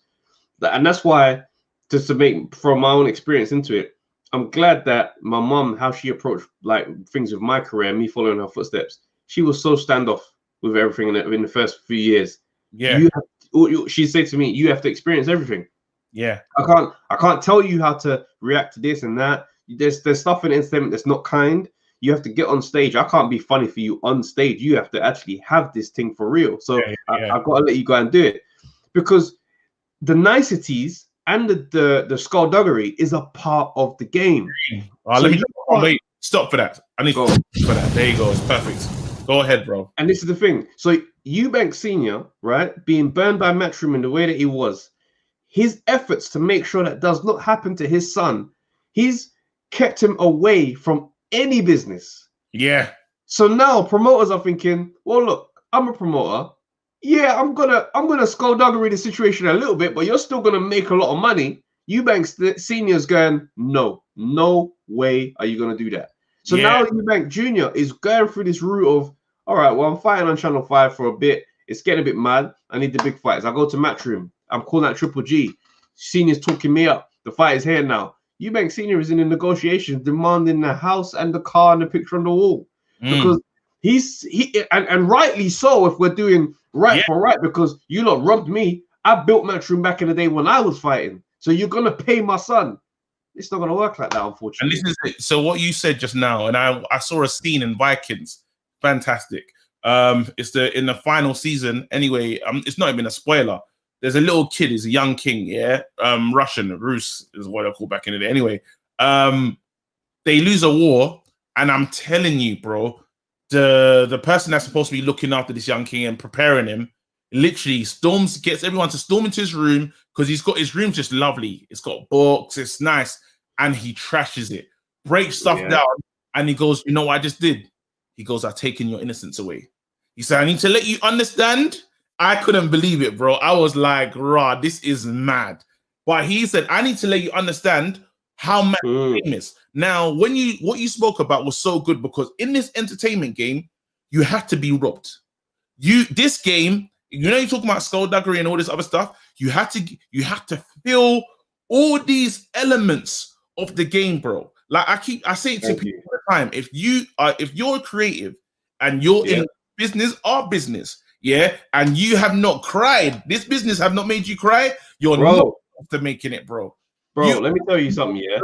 And that's why, just to make from my own experience into it, I'm glad that my mom, how she approached like things with my career, me following her footsteps, she was so standoff with everything in the, in the first few years Yeah, you have she said to me you have to experience everything yeah, i can't i can't tell you how to react to this and that there's there's stuff in entertainment that's not kind you have to get on stage i can't be funny for you on stage you have to actually have this thing for real so Yeah, yeah. I, i've got to let you go and do it because the niceties and the the, the skullduggery is a part of the game So let me wait. Stop for that. I need for that. There you go. It's perfect. Go ahead, bro. And this is the thing. So Eubank Senior, right, being burned by Matchroom in the way that he was, his efforts to make sure that does not happen to his son, he's kept him away from any business. Yeah. So now promoters are thinking, well, look, I'm a promoter. Yeah, I'm gonna I'm gonna skullduggery the situation a little bit, but you're still gonna make a lot of money. Eubank senior's going, no, no way are you gonna do that. So Yeah. now Eubank Junior is going through this route of, all right, well, I'm fighting on Channel 5 for a bit. It's getting a bit mad. I need the big fights. I go to Matchroom. I'm calling out Triple G. Senior's talking me up. The fight is here now. Eubank Senior is in the negotiations, demanding the house and the car and the picture on the wall Mm. because he's he and, and rightly so if we're doing right Yeah. for right because you lot robbed me. I built Matchroom back in the day when I was fighting. So you're gonna pay my son. It's not gonna work like that, unfortunately. And this is it. So what you said just now, and I I saw a scene in Vikings, fantastic. Um, it's the in the final season. Anyway, um, it's not even a spoiler. There's a little kid, he's a young king, yeah. Um, Russian, Rus is what I call back in the day. Anyway, um, they lose a war, and I'm telling you, bro, the the person that's supposed to be looking after this young king and preparing him literally storms gets everyone to storm into his room because he's got his room's just lovely. It's got books, it's nice, and he trashes it, breaks stuff Yeah. down, and he goes, "You know what I just did?" He goes, "I've taken your innocence away." He said, "I need to let you understand." I couldn't believe it, bro. I was like, "Rah, this is mad." But he said, "I need to let you understand how mad Mm, game is." Now, when you what you spoke about was so good because in this entertainment game, you have to be robbed. You this game, you know, you're talking about skullduggery and all this other stuff. You have to you have to feel all these elements of the game, bro. Like I keep I say it to Thank people you. all the time. If you are if you're creative and you're Yeah. in business, our business, yeah, and you have not cried, this business have not made you cry, you're not after making it, bro. bro, you- let me tell you something, yeah.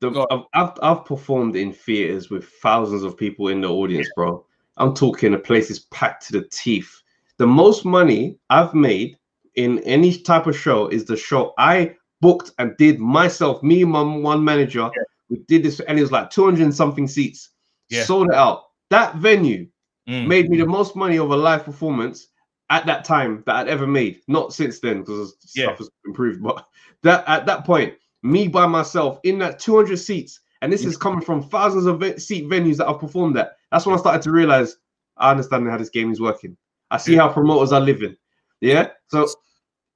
The, I've, I've I've performed in theaters with thousands of people in the audience, bro. I'm talking a place is packed to the teeth. The most money I've made in any type of show is the show I booked and did myself. Me my one manager, we did this, and it was like 200 and something seats. Yeah. Sold it out. That venue Mm. made me the most money of a live performance at that time that I'd ever made. Not since then, because Yeah. stuff has improved. But that at that point, me by myself in that 200 seats, and this is coming from thousands of seat venues that I've performed at. That's when I started to realize I understand how this game is working. I see Yeah. how promoters are living. Yeah. So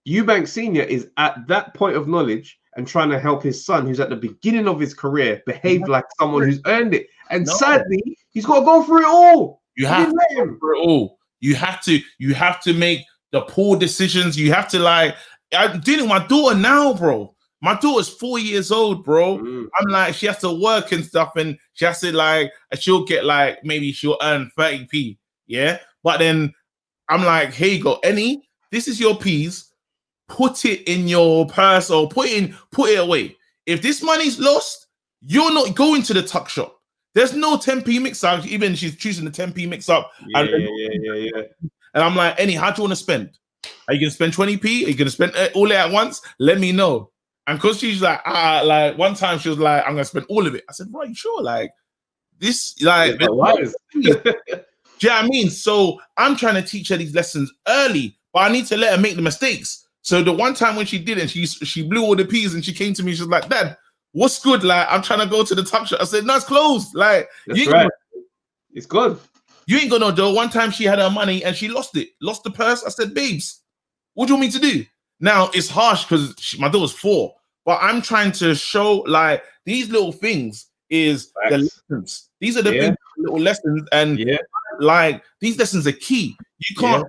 Eubank Senior is at that point of knowledge and trying to help his son, who's at the beginning of his career, behave like someone who's earned it. And No. sadly, he's got to go through it all. You have let him. for it all. You have to you have to make the poor decisions. You have to like I'm dealing with my daughter now, bro. My daughter's four years old, bro. Mm. I'm like, she has to work and stuff, and she has to like, she'll get like maybe she'll earn 30p, yeah. But then I'm like, here you go, any, this is your piece. Put it in your purse or put it in, put it away. If this money's lost, you're not going to the tuck shop. There's no 10p mix up. Even she's choosing the 10p mix up, Yeah, And- yeah, yeah, yeah, and I'm like, any, how do you want to spend? Are you gonna spend 20p? Are you gonna spend all it at once? Let me know. And because she's like, ah, like one time she was like, I'm gonna spend all of it. I said, right, sure? Like this, like, (laughs) do you know what I mean? So I'm trying to teach her these lessons early, but I need to let her make the mistakes. So the one time when she did it, she she blew all the peas and she came to me, she was like, Dad, what's good? Like, I'm trying to go to the tuck shop. I said, No, it's closed. Like, That's right. It's good. you ain't gonna do. One time she had her money and she lost it, lost the purse. I said, babes, what do you want me to do? Now it's harsh because my daughter's four, but I'm trying to show like these little things is the lessons. These are the Yeah. big little lessons, and Yeah. like these lessons are key. You can't.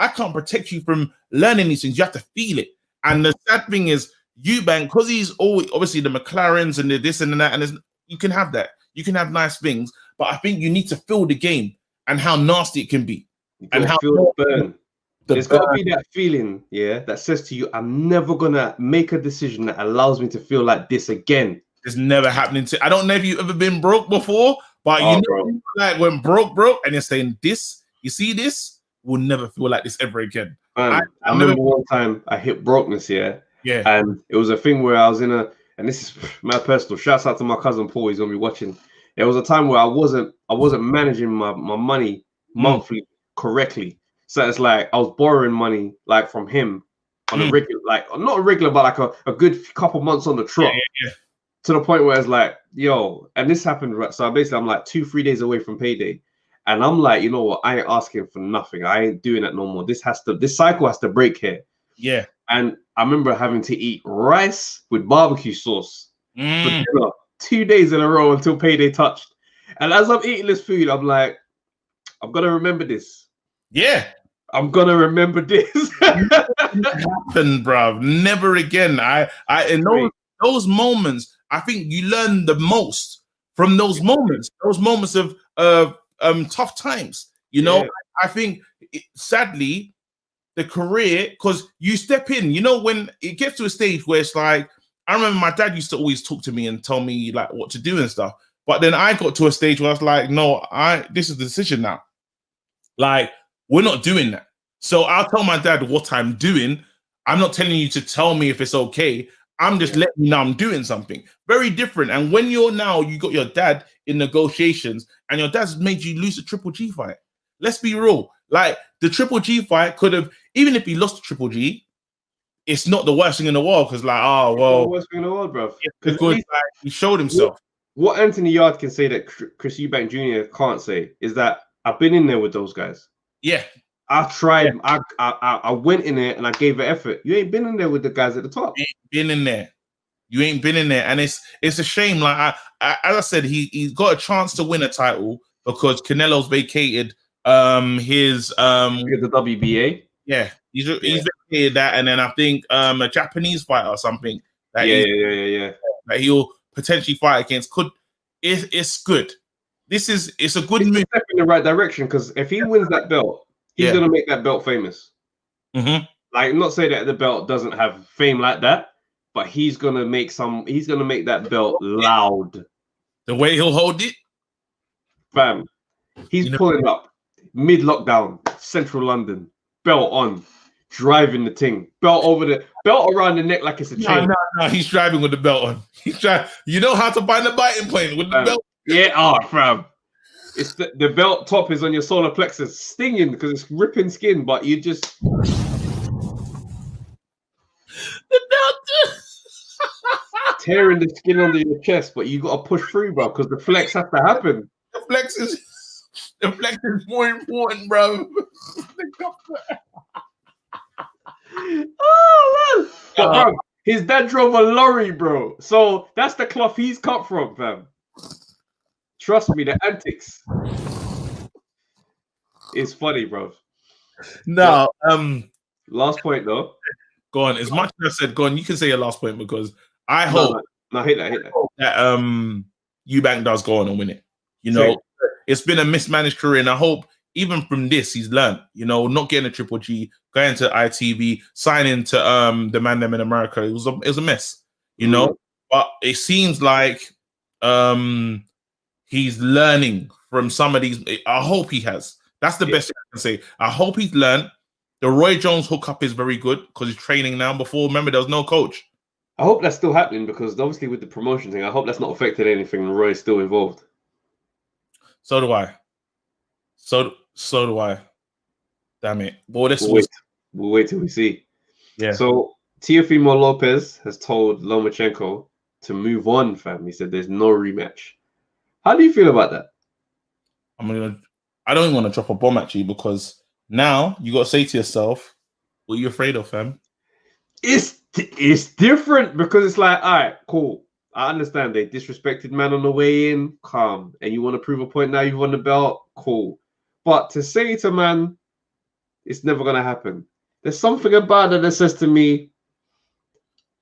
I can't protect you from learning these things. You have to feel it. And the sad thing is, Eubank, because he's always obviously the McLarens and the this and that, and you can have that. You can have nice things, but I think you need to feel the game and how nasty it can be. And how- feel the burn. The There's got to be that feeling, yeah, that says to you, I'm never gonna make a decision that allows me to feel like this again. It's never happening to. I don't know if you've ever been broke before, but Oh, you know, bro. like when broke, broke, and you're saying this, you see this, will never feel like this ever again. Man, I- I, I've never- remember one time I hit brokenness, yeah, Yeah, and it was a thing where I was in a, and this is (laughs) my personal. Shouts out to my cousin Paul. He's gonna be watching. There was a time where I wasn't I wasn't managing my, my money Mm. monthly correctly. So it's like I was borrowing money like from him on a Mm. regular, like not a regular, but like a, a good couple months on the trot. yeah. To the point where it's like, yo, and this happened. right- So basically, I'm like two, three days away from payday, and I'm like, you know what? I ain't asking for nothing. I ain't doing that no more. This has to, this cycle has to break here. Yeah. And I remember having to eat rice with barbecue sauce for Mm. dinner two days in a row until payday touched. And as I'm eating this food, I'm like, I'm gonna remember this. Yeah. I'm gonna remember this. (laughs) happen, bruv. Never again. I, I, in those, those moments, I think you learn the most from those moments. Those moments of, of um, tough times. You know, Yeah. I think it, sadly, the career because you step in. You know, when it gets to a stage where it's like, I remember my dad used to always talk to me and tell me like what to do and stuff. But then I got to a stage where I was like, no, I this is the decision now. Like, we're not doing that. So I'll tell my dad what I'm doing. I'm not telling you to tell me if it's okay. I'm just letting you know I'm doing something. Very different. And when you're now, you got your dad in negotiations, and your dad's made you lose a triple G fight. Let's be real. Like the triple G fight could have, even if he lost the triple G, it's not the worst thing in the world because, like, oh well, what's going on, bro? because like, he showed himself. what Anthony Yarde can say that Chr- Chris Eubank Jr. can't say is that I've been in there with those guys. Yeah, I tried. I, I I I went in there and I gave an effort. You ain't been in there with the guys at the top. been in there. You ain't been in there, and it's it's a shame. Like I, I as I said, he he's got a chance to win a title because Canelo's vacated um his um the WBA. yeah he's he's vacated that, and then I think um a Japanese fighter or something that, Yeah, yeah, yeah, yeah, yeah. that he'll potentially fight against could it, it's good. This is it's a good It's move. step in the right direction because if he wins that belt, he's Yeah. gonna make that belt famous. Mhm. Like, not say that the belt doesn't have fame like that, but he's gonna make some. He's gonna make that belt loud, The way he'll hold it, fam. He's You know- pulling up mid lockdown, central London, belt on, driving the thing, belt over the belt around the neck like it's a no, chain. no, no, he's driving with the belt on. (laughs) He's trying. You know how to find the biting point with the Um, belt. Yeah, oh, fam. It's the, the belt top is on your solar plexus, stinging because it's ripping skin, but you just The (laughs) belt. tearing the skin under your chest, but you got to push through, bro, because the flex has to happen. The flex is the flex is more important, bro. Oh man! But, Uh, bro, his dad drove a lorry, bro. So that's the cloth he's cut from, fam. Trust me, the antics. It's funny, bro. no, um, Last point though. Go on. As much as I said, go on. You can say your last point because I hope no, no, hit that, hit that. that um Eubank does go on and win it. You know, Same. it's been a mismanaged career, and I hope even from this he's learned. You know, not getting a triple G, going to ITV, signing to um the man them in America. It was a, it was a mess. You know, Mm. but it seems like um he's learning from some of these. I hope he has. That's the Yeah. best thing I can say. I hope he's learned. The Roy Jones hookup is very good because he's training now. Before, remember, there was no coach. I hope that's still happening because obviously with the promotion thing, I hope that's not affected anything. and Roy's still involved. So do I. So so do I. Damn it. Boy, this We'll was wait, we'll wait till we see. yeah. So Teofimo Lopez has told Lomachenko to move on, fam. He said there's no rematch. How do you feel about that? I'm gonna I don't even want to drop a bomb at you because now you gotta say to yourself, what are you afraid of, fam? It's it's different because it's like, all right, cool. I understand they disrespected man on the way in, calm, and you want to prove a point now. You've won the belt, cool. But to say to man, it's never gonna happen. There's something about it that says to me,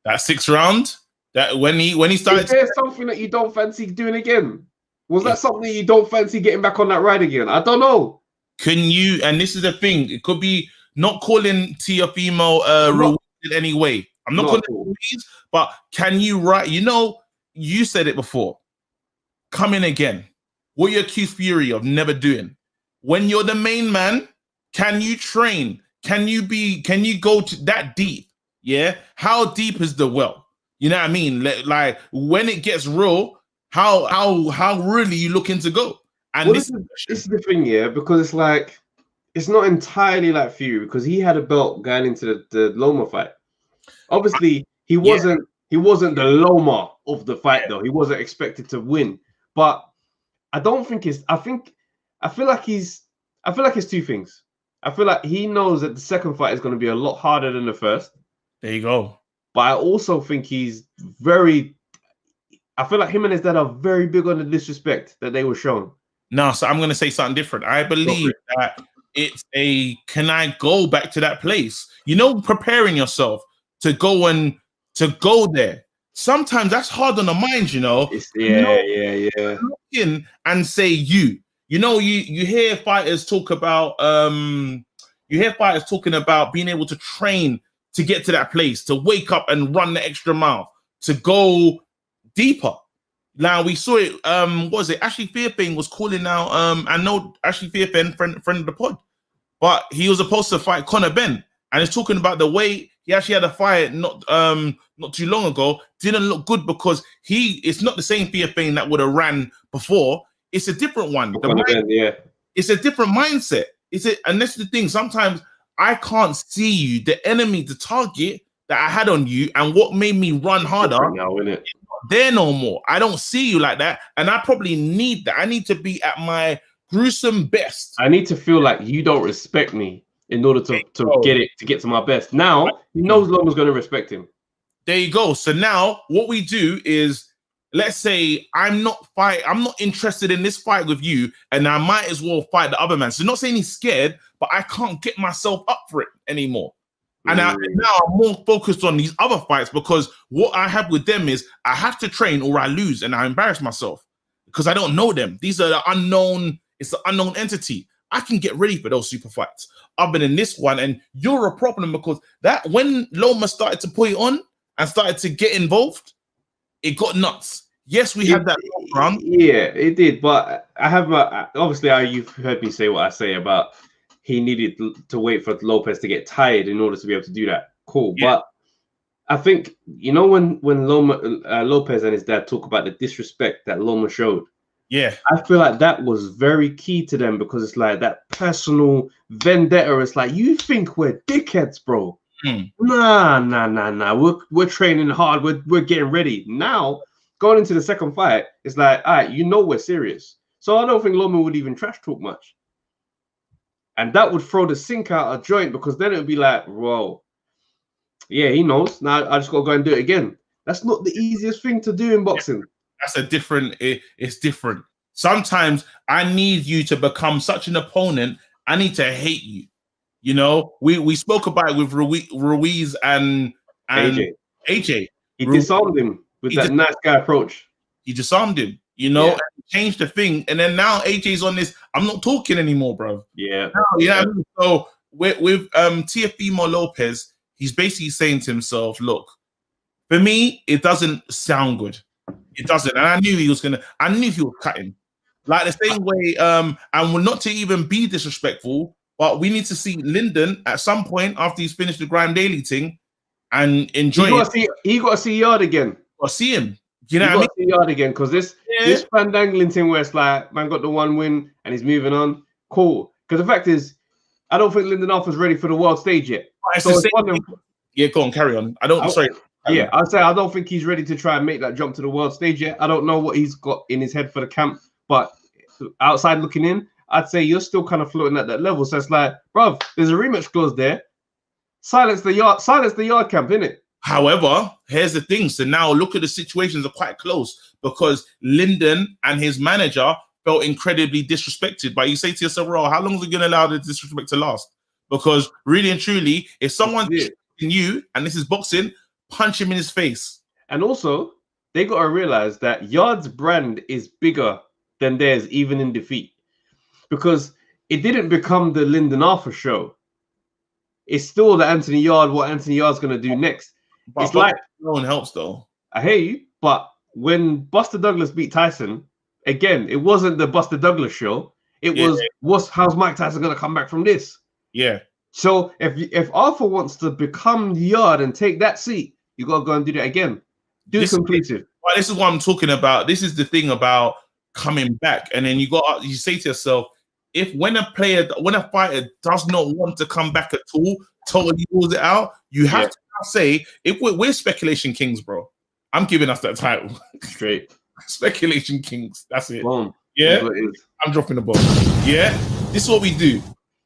That six round, that when he when he is started there something that you don't fancy doing again? Was Yeah. that something you don't fancy getting back on that ride again? I don't know. Can you and this is the thing, it could be not calling Teofimo uh No. reward in any way. I'm not Not calling it but can you write you know you said it before. Come in again. What you accuse Fury of never doing. When you're the main man, can you train? Can you be can you go to that deep? Yeah. How deep is the well? You know what I mean? Like, like when it gets real, how how how really you looking to go? And Well, this, is, this is the thing, yeah, because it's like it's not entirely like Fury because he had a belt going into the, the Loma fight. Obviously, he wasn't he wasn't the Loma of the fight though. He wasn't expected to win. But I don't think it's I think I feel like he's I feel like it's two things. I feel like he knows that the second fight is going to be a lot harder than the first, there you go. but I also think he's very I feel like him and his dad are very big on the disrespect that they were shown. No, so I'm going to say something different. I believe that it's a can I go back to that place? You know, preparing yourself to go and to go there. Sometimes that's hard on the mind, you know. It's, yeah, No. yeah, yeah. In and say you. You know, you you hear fighters talk about um you hear fighters talking about being able to train to get to that place, to wake up and run the extra mile, to go deeper. Now we saw it. Um, what was it? Ashley Theophane was calling out. Um, I know Ashley Theophane, friend friend of the pod, but he was supposed to fight Conor Benn, and he's talking about the way he actually had a fight not um not too long ago. Didn't look good because he it's not the same Theophane that would have ran before. It's a different one. The mind- Benn, yeah. it's a different mindset. It's it, and that's the thing. Sometimes I can't see you, the enemy, the target that I had on you, and what made me run harder now, innit? There no more. I don't see you like that, and I probably need that. I need to be at my gruesome best. I need to feel like you don't respect me in order to, to get it to get to my best. Now he knows Loma's going to respect him. There you go. So now what we do is let's say I'm not fight, I'm not interested in this fight with you, and I might as well fight the other man. So not saying he's scared, but I can't get myself up for it anymore. And I, now I'm more focused on these other fights because what I have with them is I have to train or I lose and I embarrass myself because I don't know them. These are the unknown, it's the unknown entity. I can get ready for those super fights other than this one. And you're a problem because that when Loma started to put it on and started to get involved, it got nuts. Yes, we had that round. Yeah, it did. But I have a, obviously I you've heard me say what I say about he needed to wait for Lopez to get tired in order to be able to do that. Cool, Yeah. but I think you know when when Loma uh, Lopez and his dad talk about the disrespect that Loma showed. Yeah, I feel like that was very key to them because it's like that personal vendetta. It's like you think we're dickheads, bro. Hmm. Nah, nah, nah, nah. We're we're training hard. We're we're getting ready now. Going into the second fight, it's like, all right, you know we're serious. So I don't think Loma would even trash talk much, and that would throw the sink out a joint because then it would be like, whoa, yeah, he knows. Now I just got to go and do it again. That's not the easiest thing to do in boxing. that's a different, it- it's different. Sometimes I need you to become such an opponent, I need to hate you. You know, we we spoke about it with Ruiz, Ruiz and and AJ, AJ. he disarmed him with that dis- nice guy approach. He disarmed him, you know, Yeah. and changed the thing. And then now AJ's on this. I'm not talking anymore, bro. Yeah. You I mean? So with with um Teofimo Lopez, he's basically saying to himself, look, for me, it doesn't sound good. It doesn't. And I knew he was gonna, I knew he was cutting. Like the same way, um, and we're not to even be disrespectful, but we need to see Lyndon at some point after he's finished the Grime Daily thing and He enjoy got it see he got to see Yarde again. or see him. You know he what I mean? Yarde again because this Yeah. this fandangling thing where it's like man got the one win and he's moving on. Cool. Because the fact is, I don't think Lyndon Arthur's ready for the world stage yet. It's So the it's same one of- thing- Yeah, go on, carry on. I don't. I- sorry. yeah, on. I'd say I don't think he's ready to try and make that jump to the world stage yet. I don't know what he's got in his head for the camp, but outside looking in, I'd say you're still kind of floating at that level. So it's like, bruv, there's a rematch clause there. Silence the yard, silence the yard camp, innit? However, here's the thing. So now look at the situations are quite close because Lyndon and his manager felt incredibly disrespected. But you say to yourself, "Raw, how long is it going to allow the disrespect to last?" Because really and truly, if someone's Yeah. you and this is boxing, punch him in his face. And also, they got to realize that Yarde's brand is bigger than theirs, even in defeat, because it didn't become the Lyndon Arthur show. It's still the Anthony Yarde, what Anthony Yarde's going to do next. But It's like, no one helps though. I hear you, but when Buster Douglas beat Tyson, again, it wasn't the Buster Douglas show. It Yeah. was, what's how's Mike Tyson going to come back from this? Yeah, So if if Arthur wants to become Yarde and take that seat, you got to go and do that again. Do This- completive. Well, this is what I'm talking about. This is the thing about coming back. And then you got you say to yourself, if when a player, when a fighter does not want to come back at all, totally rules it out, you have Yeah. to say, if we're, we're speculation kings, bro. I'm giving us that title. Straight. (laughs) speculation kings. That's it. Boom. Yeah. It. I'm dropping the ball. Yeah, this is what we do.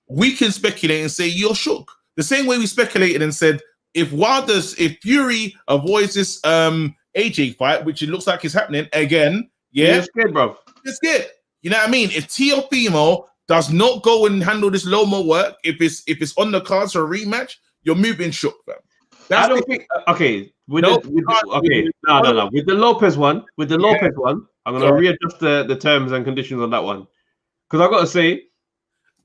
We can speculate and say you're shook. The same way we speculated and said if Wilder's, if Fury avoids this um AJ fight, which it looks like is happening again, yeah, You're scared, bro. it's good. You know what I mean? If Teofimo does not go and handle this Lomo work, if it's if it's on the cards for a rematch, you're moving shook, fam. I don't the- think. Okay, with No, the, with the, okay, no, no, no. With the Lopez one, with the Yeah. Lopez one, I'm gonna Go readjust the, the terms and conditions on that one. Because I gotta say,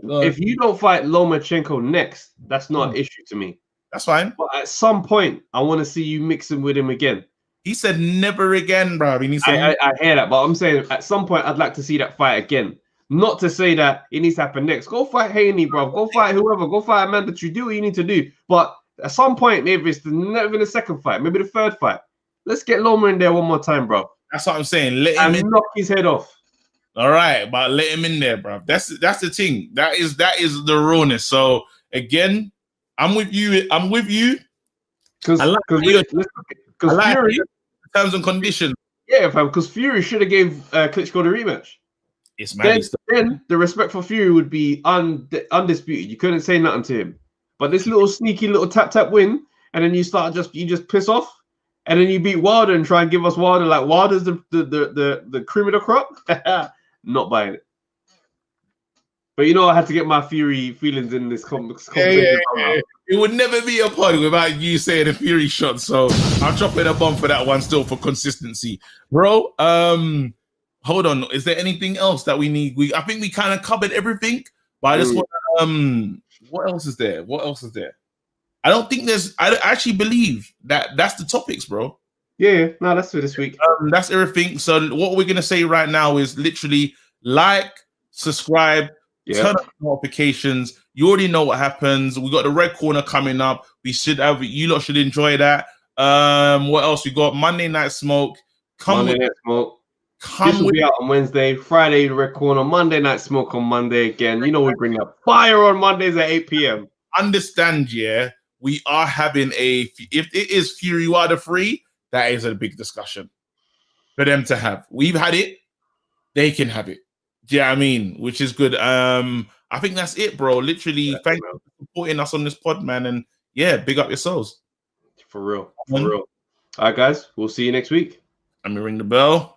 if you don't fight Lomachenko next, that's not an Hmm. issue to me. that's fine. But at some point, I want to see you mixing with him again. He said never again, bro. He said I, I, I hear that, but I'm saying at some point I'd like to see that fight again. Not to say that it needs to happen next. Go fight Haney, bro. Go fight whoever. Go fight Amanda. You do what you need to do. But at some point, maybe it's the not even the second fight, maybe the third fight. Let's get Loma in there one more time, bro, that's what I'm saying. Let him and knock his head off. All right, but let him in there, bro. That's that's the thing. That is that is the rawness. So again, I'm with you. I'm with you. Because like because like Fury. Terms and conditions. yeah, fam, because Fury should have gave uh, Klitschko the rematch. It's Then, mad. then the respect for Fury would be un- undisputed. You couldn't say nothing to him. But this little sneaky little tap tap win, and then you start just you just piss off, and then you beat Wilder and try and give us Wilder like Wilder's the the the the, the cream of the crop. (laughs) Not buying it. But you know, I had to get my Fury feelings in this com- Yeah, conversation. yeah, yeah. It would never be a pod without you saying a Fury shot. So I'm dropping a bomb for that one still for consistency, bro. Um, hold on. Is there anything else that we need? We I think we kind of covered everything. But I just Mm. want um, what else is there? What else is there? I don't think there's. I actually believe that that's the topics, bro. Yeah, yeah, no, that's for this week. Um, that's everything. So what we're gonna say right now is literally like, subscribe, Yeah, turn on notifications. You already know what happens. We got the red corner coming up. We should have you lot should enjoy that. Um, what else we got? Monday night smoke. Come Monday with, Night Smoke. This will with be out on Wednesday. Friday, Red Corner. Monday Night Smoke on Monday again. You know we bring up fire on Mondays at 8 p.m. understand, yeah. We are having a if it is Fury Wilder free, that is a big discussion for them to have. We've had it, they can have it. Do you know what I mean? Which is good. Um, I think that's it, bro. Literally, thank you for supporting us on this pod, man. And yeah, big up yourselves. For real. For Mhm. real. All right, guys. We'll see you next week. Let me ring the bell.